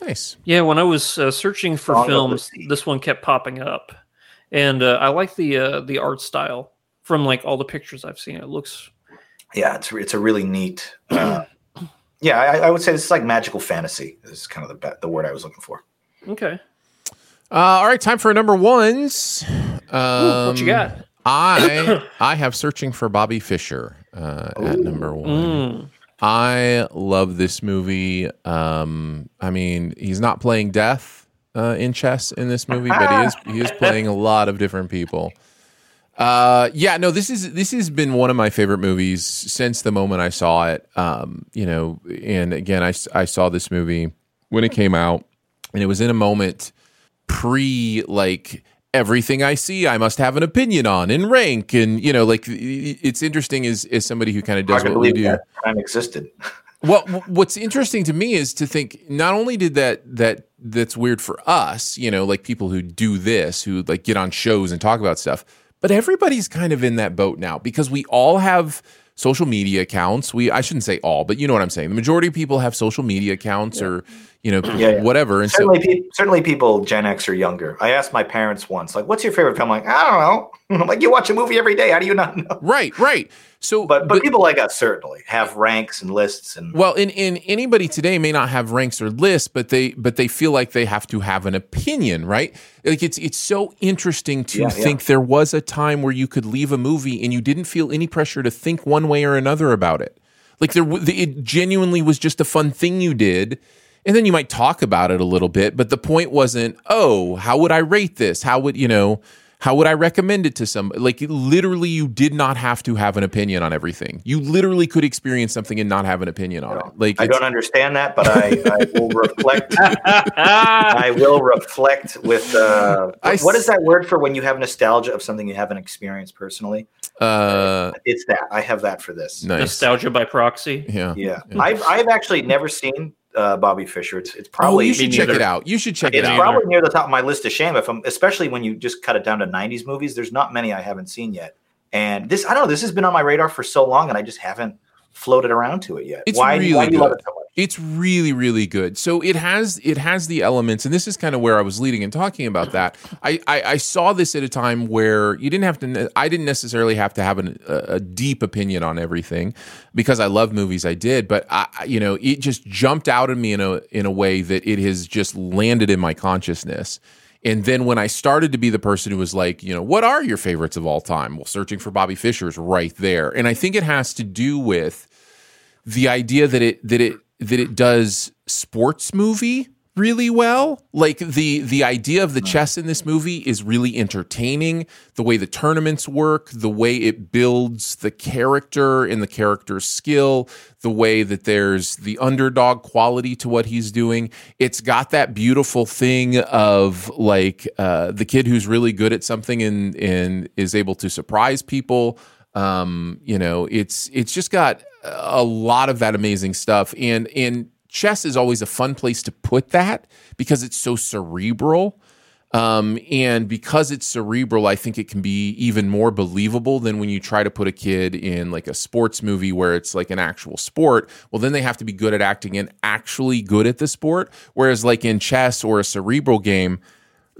Nice. Yeah, when I was uh, searching for Song of the films, this one kept popping up, and uh, I like the uh, the art style from like all the pictures I've seen. It looks Yeah, it's it's a really neat. Uh, yeah, I, I would say this is like magical fantasy. This is kind of the be- the word I was looking for. okay. Uh, all right, time for number ones. Um, what you got? I I have searching for Bobby Fischer uh, at number one. Mm. I love this movie. Um, I mean, he's not playing death uh, in chess in this movie, but he is he is playing a lot of different people. Uh, yeah, no, this is this has been one of my favorite movies since the moment I saw it. Um, you know, and again, I, I saw this movie when it came out, and it was in a moment pre like everything I see, I must have an opinion on and rank, and you know, like it's interesting as as somebody who kind of does what we do. that time existed. Well, what's interesting to me is to think not only did that that that's weird for us, you know, like people who do this, who like get on shows and talk about stuff, but everybody's kind of in that boat now because we all have social media accounts. We I shouldn't say all, but you know what I'm saying. The majority of people have social media accounts or you know Yeah, yeah. whatever, and so certainly, pe- certainly people Gen X or younger. I asked my parents once, like, "What's your favorite film?" I'm like, I don't know. I'm like, you watch a movie every day. How do you not know? right, right. So, But but, people like us certainly have ranks and lists and Well, in, in anybody today may not have ranks or lists, but they but they feel like they have to have an opinion, right? Like it's it's so interesting to yeah. think there was a time where you could leave a movie and you didn't feel any pressure to think one way or another about it. Like there, it genuinely was just a fun thing you did, and then you might talk about it a little bit, but the point wasn't, oh, how would I rate this? How would you know? How would I recommend it to somebody? Like literally, you did not have to have an opinion on everything. You literally could experience something and not have an opinion on it. Like I don't understand that, but I, I will reflect. I will reflect with uh, I what is that word for when you have nostalgia of something you haven't experienced personally? Uh, It's that I have that for this. nice. Nostalgia by proxy. Yeah. Yeah, I've I've actually never seen uh, Bobby Fischer. It's it's probably oh, you should check neither. it out. You should check it out. It's probably near the top of my list of shame. If I'm especially when you just cut it down to '90s movies, there's not many I haven't seen yet. And this I don't know. This has been on my radar for so long, and I just haven't floated around to it yet. It's why, really why do you love it so much? It's really, really good. So it has it has the elements, and this is kind of where I was leading and talking about that. I, I, I saw this at a time where you didn't have to. I didn't necessarily have to have an, a, a deep opinion on everything because I love movies. I did, but I, you know, it just jumped out at me in a in a way that it has just landed in my consciousness. And then when I started to be the person who was like, you know, what are your favorites of all time? Well, searching for Bobby Fischer is right there, and I think it has to do with the idea that it that it that it does sports movie really well. Like the the idea of the chess in this movie is really entertaining. The way the tournaments work the way it builds the character and the character's skill the way that there's the underdog quality to what he's doing. It's got that beautiful thing of like uh, the kid who's really good at something and and is able to surprise people. Um you know it's it's just got a lot of that amazing stuff and and chess is always a fun place to put that because it's so cerebral um, and because it's cerebral, I think it can be even more believable than when you try to put a kid in like a sports movie where it's like an actual sport. Well, then they have to be good at acting and actually good at the sport. Whereas, like in chess or a cerebral game,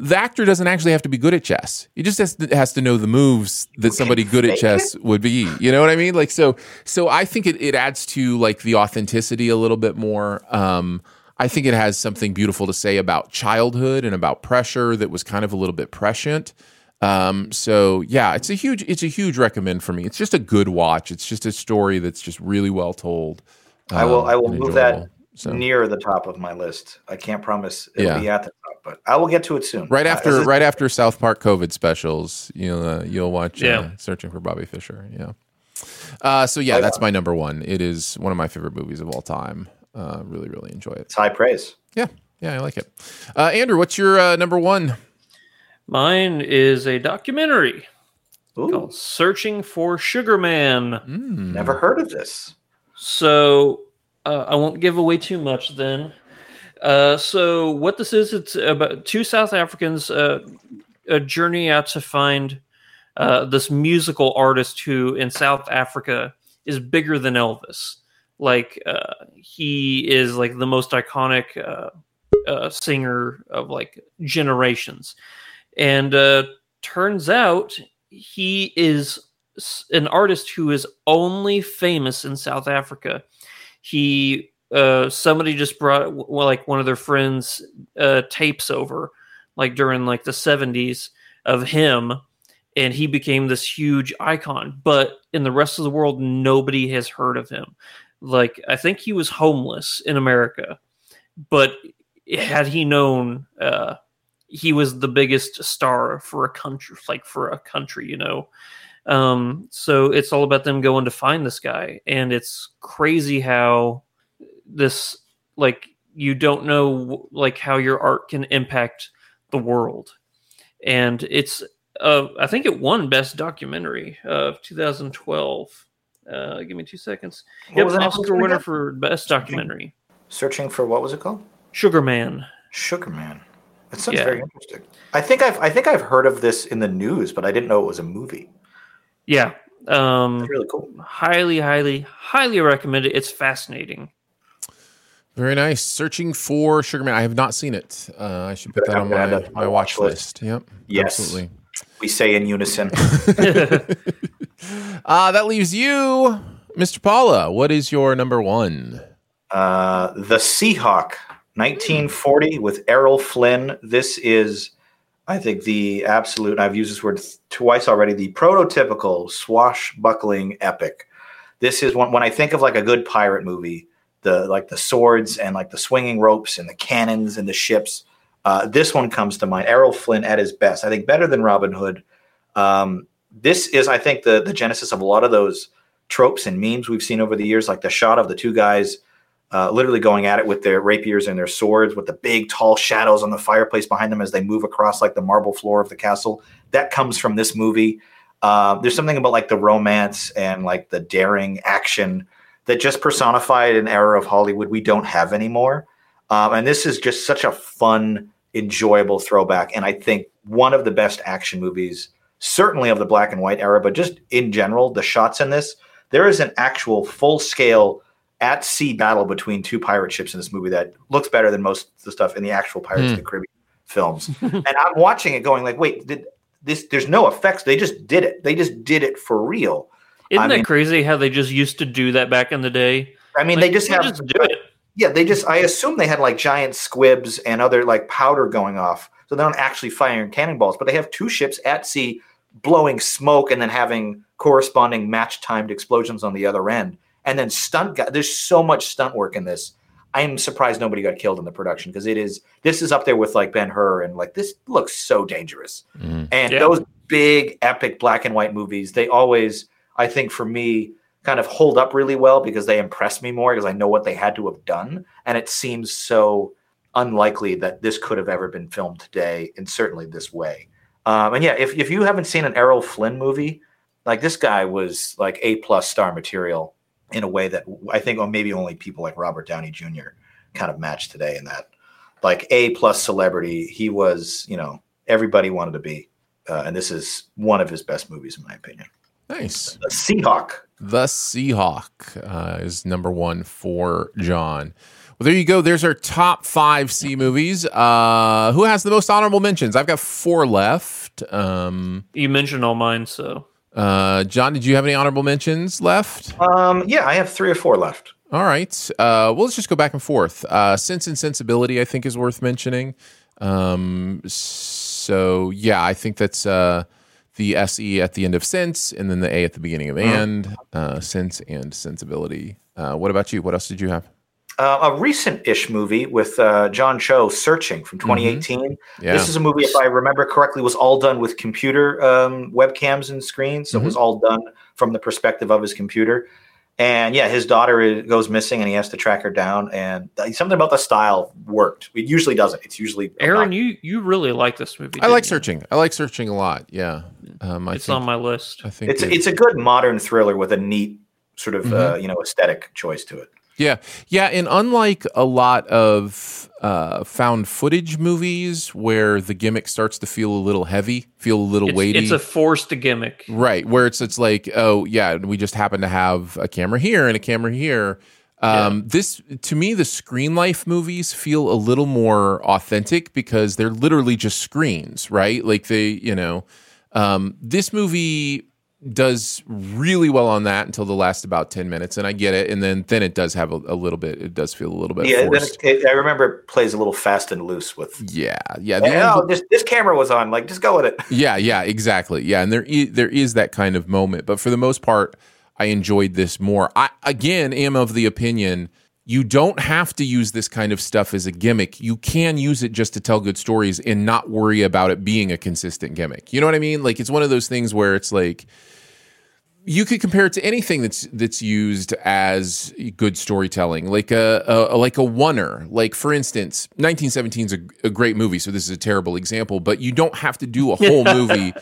the actor doesn't actually have to be good at chess. He just has to, has to know the moves that somebody good at chess would be. You know what I mean? Like so. So I think it, it adds to like the authenticity a little bit more. Um, I think it has something beautiful to say about childhood and about pressure that was kind of a little bit prescient. Um, so yeah, it's a huge it's a huge recommend for me. It's just a good watch. It's just a story that's just really well told. I will. um, I will move that. So- near the top of my list. I can't promise it'll Yeah. be at the but I will get to it soon. Right Uh, after, this is- right after South Park COVID specials, you'll uh, you'll watch uh, Yeah. Searching for Bobby Fischer. Yeah. Uh, so yeah, that's my number one. It is one of my favorite movies of all time. Uh, really, really enjoy it. It's high praise. Yeah, yeah, I like it. Uh, Andrew, what's your uh, number one? Mine is a documentary Ooh, called Searching for Sugar Man. Mm. never heard of this. So uh, I won't give away too much then. Uh, so what this is, it's about two South Africans uh, a journey out to find uh, this musical artist who in South Africa is bigger than Elvis. Like uh, he is like the most iconic uh, singer of like generations, and turns out he is an artist who is only famous in South Africa. He uh, somebody just brought well, like one of their friends uh, tapes over, like during like the seventies of him, and he became this huge icon. But in the rest of the world, nobody has heard of him. Like I think he was homeless in America, but had he known, uh, he was the biggest star for a country, like for a country, you know. Um, so it's all about them going to find this guy, and it's crazy how this like you don't know like how your art can impact the world, and it's uh, I think it won best documentary of 2012. Uh, give me two seconds. Yep, was the name of Oscar winner for best documentary. Searching for what was it called? Sugar Man. Sugar Man. That sounds Yeah. very interesting. I think I've I think I've heard of this in the news, but I didn't know it was a movie. Yeah. Um, It's really cool. highly, highly, highly recommend it. It's fascinating. Very nice. Searching for Sugar Man. I have not seen it. Uh, I should put that on my, that my watch list. Yep. Yes. Absolutely. We say in unison. Uh, that leaves you, Mr. Paula. What is your number one? Uh, the Seahawk, 1940, with Errol Flynn. This is, I think, the absolute, and I've used this word twice already, the prototypical swashbuckling epic. This is when, when I think of like a good pirate movie, the like the swords and like the swinging ropes and the cannons and the ships. Uh, this one comes to mind. Errol Flynn at his best. I think better than Robin Hood. Um, this is, I think, the the genesis of a lot of those tropes and memes we've seen over the years, like the shot of the two guys uh, literally going at it with their rapiers and their swords, with the big tall shadows on the fireplace behind them as they move across like the marble floor of the castle. That comes from this movie. Uh, there's something about like the romance and like the daring action that just personified an era of Hollywood we don't have anymore. Um, and this is just such a fun, enjoyable throwback. And I think one of the best action movies, certainly of the black and white era, but just in general, the shots in this, there is an actual full scale at sea battle between two pirate ships in this movie that looks better than most of the stuff in the actual Pirates of the Caribbean films. and I'm watching it going like, wait, did this? There's no effects. They just did it. They just did it for real. Isn't I that mean- crazy how they just used to do that back in the day? I mean, Like, they just you have just do it. Yeah, they just. I assume they had like giant squibs and other like powder going off, so they don't actually fire cannonballs. But they have two ships at sea blowing smoke and then having corresponding match-timed explosions on the other end, and then stunt. Guy, there's so much stunt work in this. I am surprised nobody got killed in the production because it is. This is up there with like Ben Hur and like this looks so dangerous. Mm. And Yeah. those big epic black and white movies, they always, I think, for me, kind of hold up really well because they impress me more because I know what they had to have done. And it seems so unlikely that this could have ever been filmed today, and certainly this way. Um, and yeah, if, if you haven't seen an Errol Flynn movie, like this guy was like A plus star material in a way that I think maybe only people like Robert Downey Jr. kind of match today in that. Like A plus celebrity, he was, you know, everybody wanted to be. Uh, and this is one of his best movies, in my opinion. Nice. The Seahawk. The Seahawk uh, is number one for John. Well, there you go. There's our top five C movies. Uh, who has the most honorable mentions? I've got four left. Um, You mentioned all mine, so uh, John, did you have any honorable mentions left? Um, yeah, I have three or four left. All right. Uh, well, let's just go back and forth. Uh, Sense and Sensibility, I think, is worth mentioning. Um, so, yeah, I think that's uh, the SE at the end of Sense and then the A at the beginning of and. Uh, sense and Sensibility. Uh, what about you? What else did you have? Uh, a recent-ish movie with uh, John Cho, Searching from 2018. Yeah. This is a movie, if I remember correctly, was all done with computer um, webcams and screens. So it was all done from the perspective of his computer. And yeah, his daughter goes missing, and he has to track her down. And something about the style worked. It usually doesn't. It's usually Aaron, not- you you really like this movie. I like you? searching. I like searching a lot. Yeah. Um, It's think, on my list. I think It's it- it's a good modern thriller with a neat sort of uh, you know aesthetic choice to it. Yeah, yeah, and unlike a lot of uh, found footage movies where the gimmick starts to feel a little heavy, feel a little It's, weighty, it's a forced gimmick. right? Where it's it's like, oh yeah, we just happen to have a camera here and a camera here. Um, This to me, the screen life movies feel a little more authentic because they're literally just screens, right? Like they, you know, um, this movie does really well on that until the last about 10 minutes and i get it and then then it does have a, a little bit it does feel a little bit Yeah, then it, it, I remember it plays a little fast and loose with. yeah yeah the oh, this this camera was on. Like, just go with it. yeah yeah exactly yeah and there is, there is that kind of moment but for the most part i enjoyed this more i again am of the opinion you don't have to use this kind of stuff as a gimmick you can use it just to tell good stories and not worry about it being a consistent gimmick you know what i mean like it's one of those things where it's like you could compare it to anything that's that's used as good storytelling, like a, a like a oneer. Like for instance, 1917 is a, a great movie, so this is a terrible example, but you don't have to do a whole movie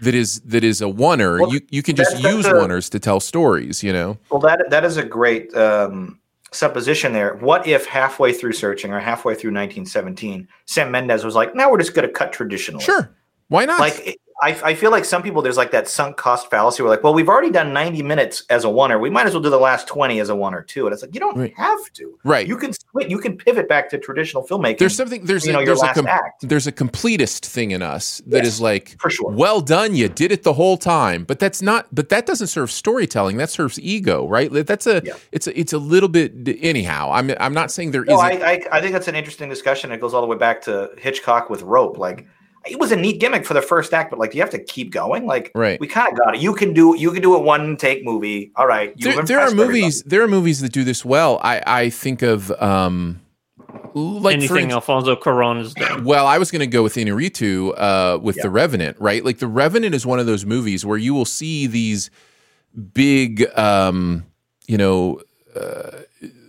that is that is a oneer. Well, you you can just use a- oneers to tell stories. You know, Well, that that is a great um, supposition there. What if halfway through searching or halfway through 1917, Sam Mendes was like, "Now we're just going to cut traditional." sure, why not? Like I, I feel like some people there's like that sunk cost fallacy. We're like, well, we've already done 90 minutes as a oneer. We might as well do the last 20 as a one or two. And it's like you don't Right. have to. right. You can switch. You can pivot back to traditional filmmaking. there's something there's you a, know, your there's a com- act. there's a completist thing in us that is Yes, like for sure. well done you did it the whole time but that's not but that doesn't serve storytelling that serves ego right that's a Yeah. it's a it's a little bit anyhow i'm i'm not saying there No, not I, I I think that's an interesting discussion. It goes all the way back to Hitchcock with Rope. Like it was a neat gimmick for the first act, but like do you have to keep going? Like Right. we kind of got it. You can do you can do a one take movie. All right. there, You've there are impressed movies there are movies that do this well i i think of um like Anything ins- Alfonso Cuarón has done. Well, I was going to go with Iñárritu uh, with Yeah. The Revenant, right? Like The Revenant is one of those movies where you will see these big, um, you know, uh,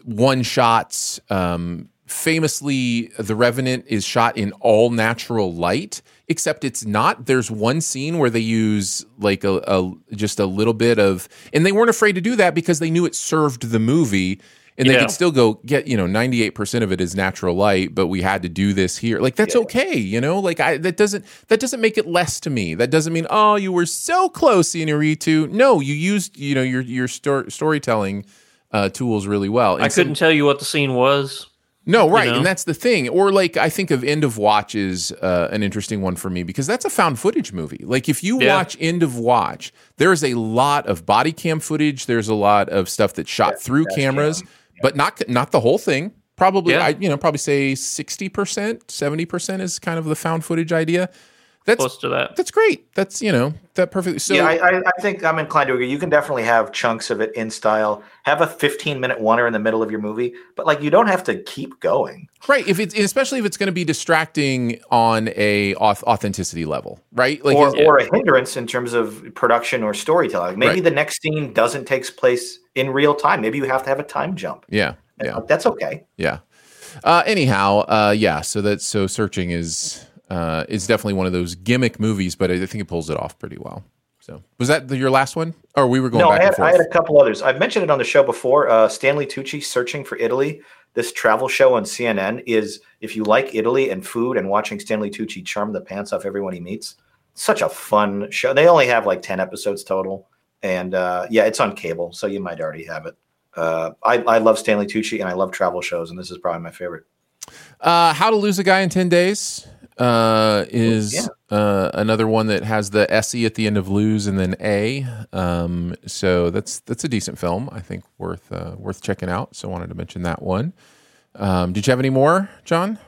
one shots. Um, famously, The Revenant is shot in all natural light, except it's not. There's one scene where they use like a, a just a little bit of, and they weren't afraid to do that because they knew it served the movie and they Yeah. could still go get you know 98% of it is natural light but we had to do this here like that's Yeah. okay you know like i that doesn't that doesn't make it less to me that doesn't mean oh you were so close Iñárritu no you used you know your your stor- storytelling uh tools really well And I couldn't tell you what the scene was. No, right, know? and that's the thing. Or like I think of End of Watch is uh, an interesting one for me because that's a found footage movie. Like if you Yeah. watch End of Watch, there's a lot of body cam footage. There's a lot of stuff that's shot through cameras, cam. but not not the whole thing. Probably, Yeah. I you know probably say sixty percent, seventy percent is kind of the found footage idea. That's Close to that. that's great. That's you know that perfectly. So yeah, I, I, I think I'm inclined to agree. You can definitely have chunks of it in style. Have a 15 minute oneer in the middle of your movie, but like you don't have to keep going. right, if it's especially if it's going to be distracting on a auth- authenticity level, right? Like or, or a hindrance in terms of production or storytelling. Maybe Right. the next scene doesn't take place in real time. Maybe you have to have a time jump. yeah, And, yeah. that's okay. Yeah. Uh, anyhow, uh, yeah. So that so searching is uh, is definitely one of those gimmick movies, but I think it pulls it off pretty well. So was that the, your last one, or we were going No, back I had, and forth? I had a couple others. I've mentioned it on the show before. Uh, Stanley Tucci, Searching for Italy. This travel show on CNN is if you like Italy and food and watching Stanley Tucci charm the pants off everyone he meets. Such a fun show. They only have like 10 episodes total. And uh, yeah, it's on cable, so you might already have it. Uh, I, I love Stanley Tucci and I love travel shows, and this is probably my favorite. Uh, How to Lose a Guy in Ten Days uh, is Yeah. uh, another one that has the se at the end of lose and then a. Um, so that's that's a decent film. I think worth uh, worth checking out. So I wanted to mention that one. Um, did you have any more, John?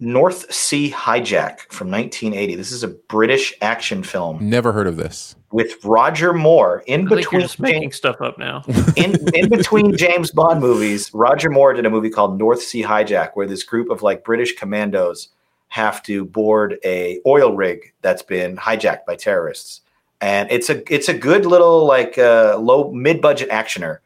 North Sea Hijack from 1980. This is a British action film Never heard of this. with Roger Moore in I think you're between just making stuff up now. in in between James Bond movies, Roger Moore did a movie called North Sea Hijack, where this group of like British commandos have to board a oil rig that's been hijacked by terrorists, and it's a it's a good little like uh, low mid budget actioner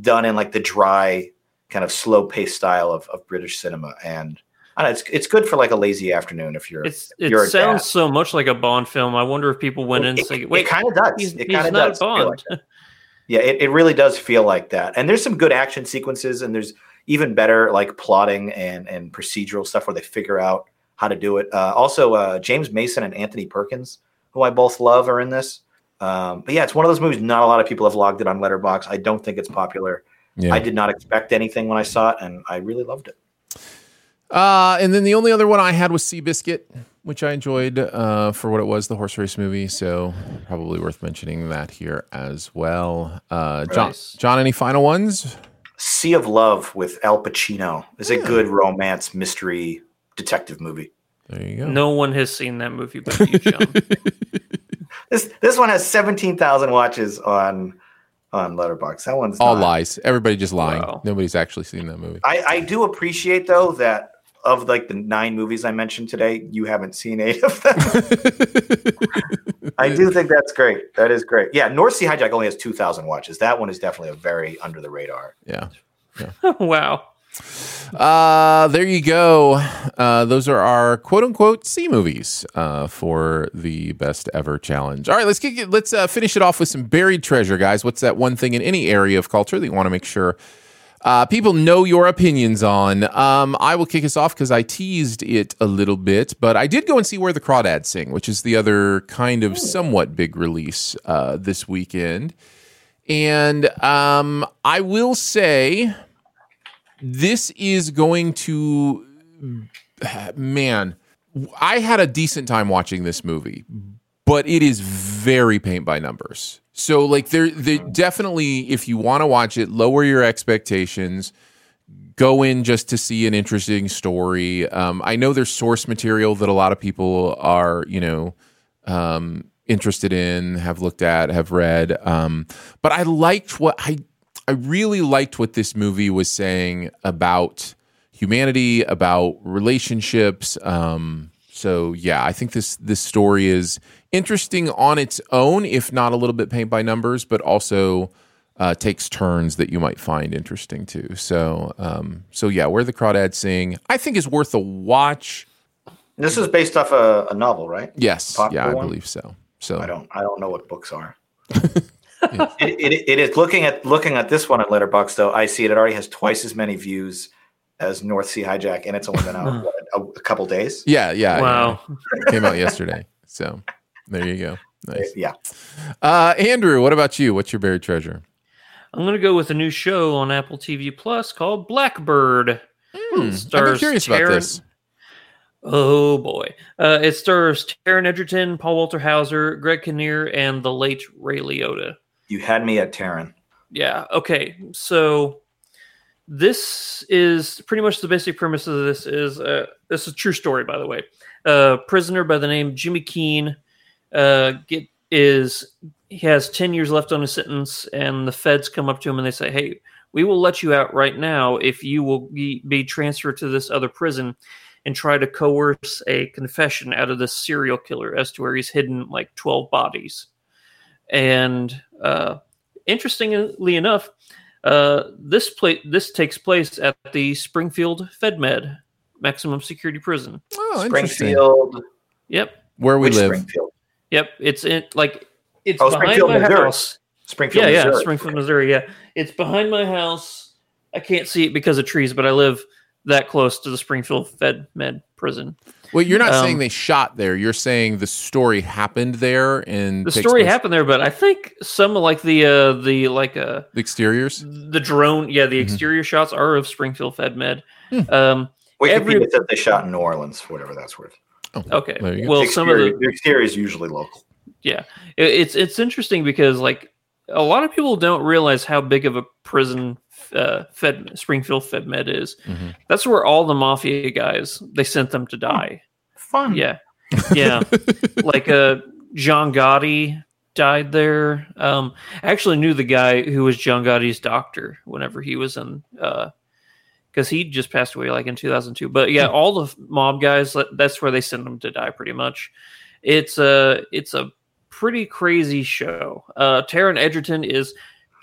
done in like the dry kind of slow paced style of, of British cinema, and I don't know, it's it's good for like a lazy afternoon if you're It's if it you're a sounds dad. so much like a Bond film. I wonder if people went in and It- say, it kinda does. He's, It kinda not does Bond." like. Yeah, it, it really does feel like that. And there's some good action sequences and there's even better like plotting and and procedural stuff where they figure out how to do it. Uh, also, uh, James Mason and Anthony Perkins, who I both love, are in this. Um, but yeah, it's one of those movies. Not a lot of people have logged it on Letterboxd. I don't think it's popular. Yeah. I did not expect anything when I saw it, and I really loved it. Uh, and then the only other one I had was Seabiscuit, which I enjoyed uh, for what it was, the horse race movie. So probably worth mentioning that here as well. Uh, John, John, any final ones? Sea of Love with Al Pacino is a good romance mystery detective movie. There you go. No one has seen that movie but you, John. This this one has seventeen thousand watches on on Letterboxd. That one's All not- lies. Everybody just lying. Wow. Nobody's actually seen that movie. I, I do appreciate though that of like the nine movies I mentioned today, you haven't seen eight of them. I do think that's great. That is great. Yeah, North Sea Hijack only has two thousand watches. That one is definitely a very under the radar. yeah. wow. Uh, there you go. Uh, those are our quote unquote C movies uh, for the best ever challenge. All right, let's get let's uh, finish it off with some buried treasure, guys. What's that one thing in any area of culture that you want to make sure uh, people know your opinions on? Um, I will kick us off because I teased it a little bit, but I did go and see Where the Crawdads Sing, which is the other kind of somewhat big release uh, this weekend. And um, I will say this is going to man i had a decent time watching this movie but it is very paint by numbers. So like there definitely if you want to watch it lower your expectations. Go in just to see an interesting story. Um, i know there's source material that a lot of people are you know um, interested in, have looked at, have read. Um, but I liked what I I really liked what this movie was saying about humanity, about relationships. Um, so yeah, I think this this story is interesting on its own, if not a little bit paint by numbers, but also uh, takes turns that you might find interesting too. So um, so yeah, where the crawdads sing, I think is worth a watch. This is based off a, a novel, right? Yes, Popular yeah, I one? believe so. So I don't I don't know what books are. It, it, it is looking at looking at this one at Letterboxd though. I see it. It already has twice as many views as North Sea Hijack, and it's only been out what, a, a couple days. Yeah, yeah. Wow. yeah. Came out yesterday. So there you go. Nice. Yeah, Uh, Andrew, what about you? What's your buried treasure? I'm going to go with a new show on Apple TV Plus called Blackbird. Hmm, I've been Stars curious about Taron- this. Oh boy. Uh, it stars Taron Egerton, Paul Walter Hauser, Greg Kinnear, and the late Ray Liotta. You had me at Taron. Yeah. Okay. So this is pretty much the basic premise of this is uh, this is a true story, by the way. A prisoner by the name Jimmy Keene uh, get is he has ten years left on his sentence, and the feds come up to him and they say, "Hey, we will let you out right now if you will be, be transferred to this other prison." And try to coerce a confession out of this serial killer as to where he's hidden like 12 bodies. And uh, interestingly enough, uh, this pla- this takes place at the Springfield FedMed maximum security prison. Oh. Springfield. Yep, Where we Which live. Springfield? yep. It's in like it's Oh, behind my Missouri. house. Springfield. yeah, yeah, Missouri. Springfield, Missouri. Yeah, it's behind my house. I can't see it because of trees, but I live that close to the Springfield Fed Med prison. Well, you're not Um, saying they shot there. You're saying the story happened there and The story place- happened there, but I think some of like the uh the like uh The exteriors. the drone, yeah, the Mhm. exterior shots are of Springfield FedMed. Hmm. Um, Wikipedia Every- says they shot in New Orleans, whatever that's worth. okay, There you go. well, the some of the the exterior is usually local. yeah it, it's it's interesting because like a lot of people don't realize how big of a prison uh, fed springfield fedmed is. Mhm. that's where all the mafia guys they sent them to die. Fun. yeah. Yeah. Like uh john gotti died there. Um i actually knew the guy who was john gotti's doctor whenever he was in uh because he just passed away like in 2002 but yeah all the mob guys, that's where they send them to die pretty much. It's a it's a pretty crazy show. Uh Taron Egerton is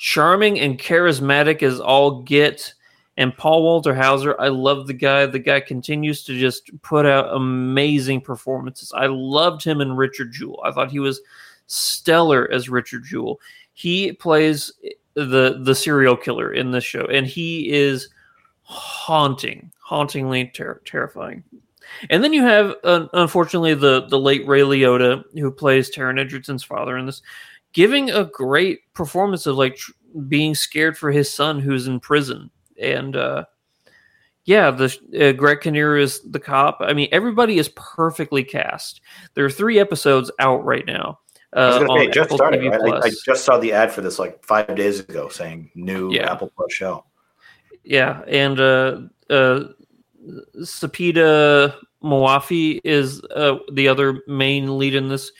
charming and charismatic as all get. And Paul Walter Hauser I love the guy. The guy continues to just put out amazing performances. I loved him in Richard Jewell. I thought he was stellar as Richard Jewell. He plays the the serial killer in this show and he is haunting hauntingly ter- terrifying. And then you have, uh, unfortunately, the the late Ray Liotta, who plays Taron Egerton's father in this, giving a great performance of like tr- being scared for his son who's in prison. And uh, yeah, the uh, Greg Kinnear is the cop. I mean, everybody is perfectly cast. There are three episodes out right now. Uh, I was going to on say, just Apple started. TV right? I, I just saw the ad for this like five days ago saying new Yeah. Apple Plus show. Yeah, and uh, uh, Sepideh Moafi is uh, the other main lead in this.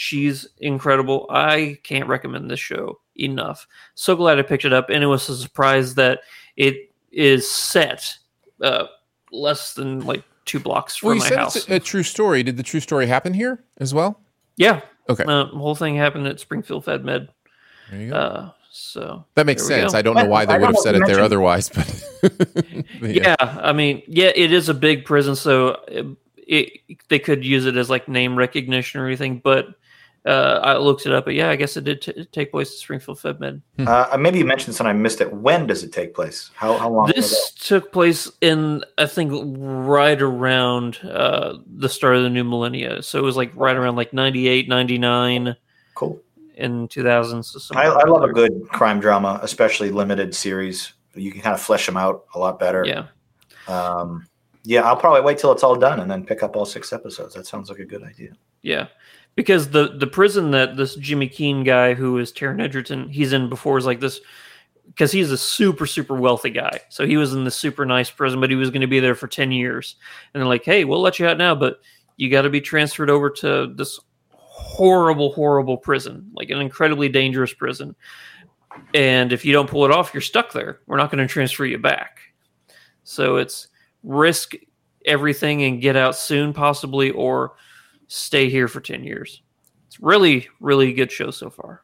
She's incredible. I can't recommend this show enough. So glad I picked it up, and it was a surprise that it is set uh, less than like two blocks from Well, you my said house. it's a, a true story. Did the true story happen here as well? yeah, Okay. uh, the whole thing happened at Springfield Fed Med. There you go. Uh, so that makes sense. I don't know why they would have said it there otherwise, but but yeah. I mean, yeah, it is a big prison, so it, it, they could use it as like name recognition or anything. But uh, I looked it up, but yeah, I guess it did t- take place at Springfield FedMed. Uh, maybe you mentioned this and I missed it. When does it take place? How, how long? This took place in, I think, right around uh, the start of the new millennia. So it was like right around like 98, 99 Cool. in 2000. So I, I love a good crime drama, especially limited series. You can kind of flesh them out a lot better. Yeah. Um, yeah, I'll probably wait till it's all done and then pick up all six episodes. That sounds like a good idea. Yeah, because the the prison that this Jimmy Keene guy who is Taron Egerton he's in before is like this because he's a super super wealthy guy. So he was in the super nice prison, but he was going to be there for ten years, and they're like, "Hey, we'll let you out now, but you got to be transferred over to this horrible horrible prison, like an incredibly dangerous prison." And if you don't pull it off, you're stuck there. We're not going to transfer you back. So it's risk everything and get out soon, possibly, or stay here for 10 years. It's really, really good show so far.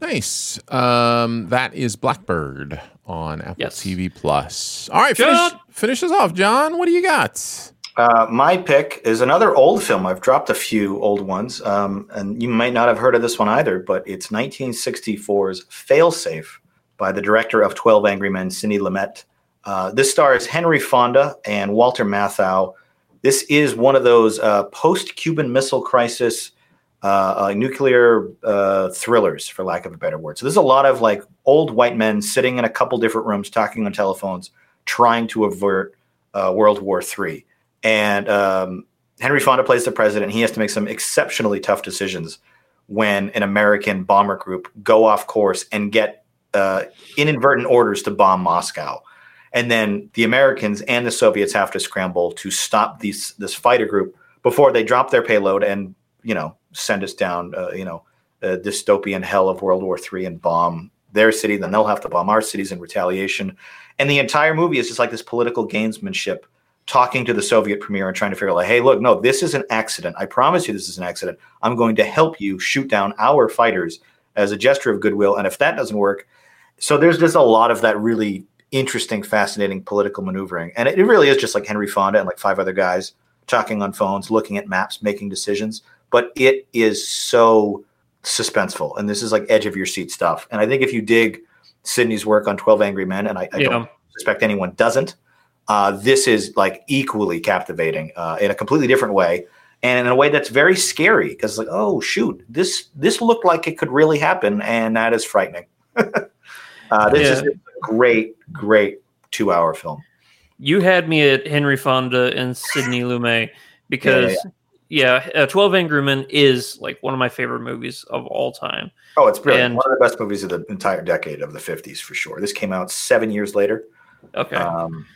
nice. Um, that is Blackbird on Apple Yes. TV Plus. All right, finish, John! finish us off, John. What do you got? Uh, my pick is another old film. I've dropped a few old ones, um, and you might not have heard of this one either, but it's 1964's Failsafe by the director of 12 Angry Men, Sidney Lumet. Uh, this stars Henry Fonda and Walter Matthau. This is one of those uh, post Cuban Missile Crisis uh, uh, nuclear uh, thrillers, for lack of a better word. So there's a lot of like old white men sitting in a couple different rooms talking on telephones, trying to avert uh, World War III. And um, Henry Fonda plays the president. He has to make some exceptionally tough decisions when an American bomber group go off course and get uh, inadvertent orders to bomb Moscow. And then the Americans and the Soviets have to scramble to stop these this fighter group before they drop their payload and you know send us down, uh, you know, dystopian hell of World War III and bomb their city. Then they'll have to bomb our cities in retaliation. And the entire movie is just like this political gamesmanship, talking to the Soviet premier and trying to figure out, like, hey, look, no, this is an accident. I promise you, this is an accident. I'm going to help you shoot down our fighters as a gesture of goodwill. And if that doesn't work, so there's just a lot of that really interesting, fascinating political maneuvering. And it, it really is just like Henry Fonda and like five other guys talking on phones, looking at maps, making decisions but it is so suspenseful. And this is like edge of your seat stuff. And I think if you dig Sidney's work on 12 Angry Men, and I, I yeah. don't suspect anyone doesn't, uh, this is like equally captivating uh, in a completely different way. And in a way that's very scary because like, oh shoot, this this looked like it could really happen, and that is frightening. uh, this yeah. is a great, great two hour film. You had me at Henry Fonda and Sidney Lumet because yeah, yeah, uh, Twelve Angry Men is like one of my favorite movies of all time. Oh, it's brilliant! And, one of the best movies of the entire decade of the '50s for sure. This came out seven years later. Okay. Um,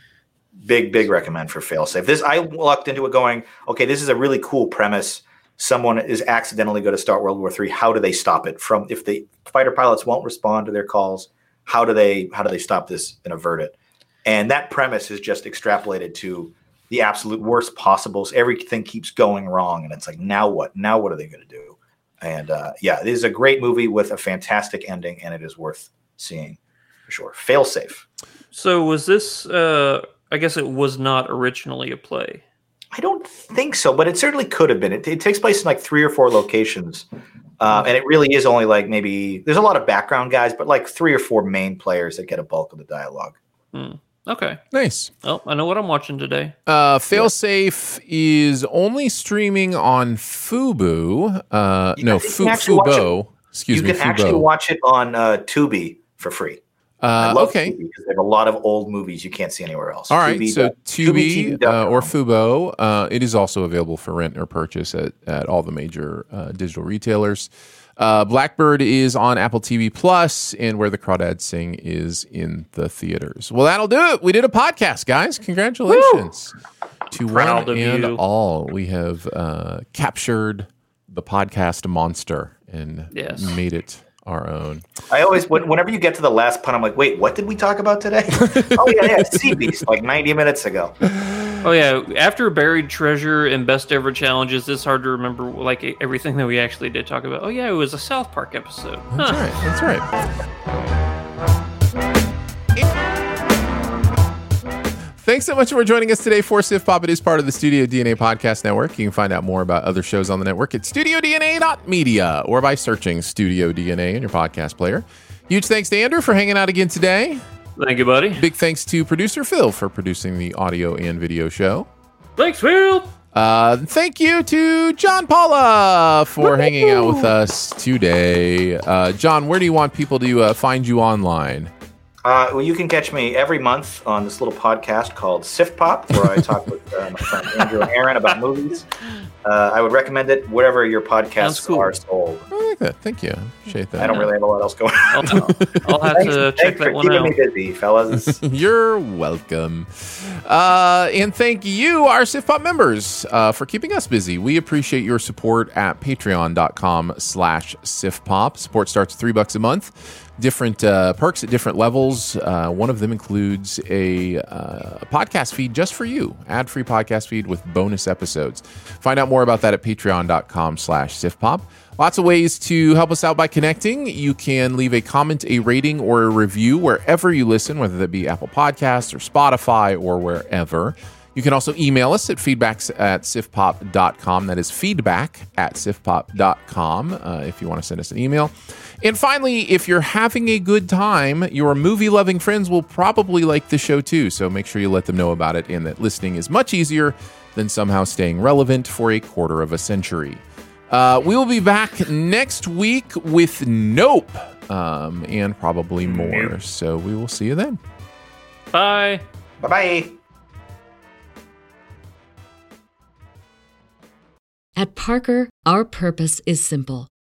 big, big recommend for Failsafe. This I walked into it going, okay, this is a really cool premise. Someone is accidentally going to start World War III. How do they stop it? From if the fighter pilots won't respond to their calls, how do they how do they stop this and avert it? And that premise is just extrapolated to the absolute worst possibles. Everything keeps going wrong, and it's like, now what? Now what are they going to do? And uh, yeah, it is a great movie with a fantastic ending, and it is worth seeing for sure. Fail safe. So was this? Uh, I guess it was not originally a play. I don't think so, but it certainly could have been. It, it takes place in like three or four locations, uh, and it really is only like maybe there's a lot of background guys, but like three or four main players that get a bulk of the dialogue. Hmm. Okay. Nice. Oh, I know what I'm watching today. Uh, Failsafe yeah. is only streaming on Fubo. Uh, yeah, no, Fu- Fubo. Excuse you me. You can Fubo. actually watch it on uh, Tubi for free. Uh, okay. because they have a lot of old movies you can't see anywhere else. All right. Tubi, so Tubi, Tubi uh, or Fubo, uh, it is also available for rent or purchase at, at all the major uh, digital retailers. Uh, Blackbird is on Apple TV Plus, and Where the Crawdads Sing is in the theaters. Well, that'll do it. We did a podcast, guys. Congratulations Woo! to Proud one and you. all. We have uh, captured the podcast monster and yes. made it our own. I always, whenever you get to the last pun, I'm like, wait, what did we talk about today? oh yeah, yeah, Sea Beast, like 90 minutes ago. Oh yeah, after buried treasure and best ever challenges, it's hard to remember like everything that we actually did talk about. Oh yeah, it was a South Park episode. That's huh. right. That's right. Thanks so much for joining us today for SiftPop. It is part of the Studio DNA Podcast Network. You can find out more about other shows on the network at studiodna.media or by searching Studio DNA in your podcast player. Huge thanks to Andrew for hanging out again today. Thank you, buddy. Big thanks to producer Phil for producing the audio and video show. Thanks, Phil. Uh, thank you to John Paula for Woo-hoo. hanging out with us today. Uh, John, where do you want people to uh, find you online? Uh, well, you can catch me every month on this little podcast called SiftPop, where I talk with uh, my friend Andrew and Aaron about movies. Uh, I would recommend it wherever your podcasts cool. are sold. I like that. Thank you. Appreciate that. I don't really have a lot else going on. I'll, I'll have thanks, to check that one keeping out. me busy, fellas. You're welcome. Uh, and thank you, our SiftPop members, uh, for keeping us busy. We appreciate your support at patreon.com slash siftpop. Support starts three bucks a month different uh, perks at different levels. Uh, one of them includes a, uh, a podcast feed just for you, ad-free podcast feed with bonus episodes. Find out more about that at patreon.com slash siftpop. Lots of ways to help us out by connecting. You can leave a comment, a rating, or a review wherever you listen, whether that be Apple Podcasts or Spotify or wherever. You can also email us at feedbacks at siftpop.com. That is feedback at siftpop.com uh, if you want to send us an email. And finally, if you're having a good time, your movie loving friends will probably like the show too. So make sure you let them know about it and that listening is much easier than somehow staying relevant for a quarter of a century. Uh, we will be back next week with Nope um, and probably more. So we will see you then. Bye. Bye bye. At Parker, our purpose is simple.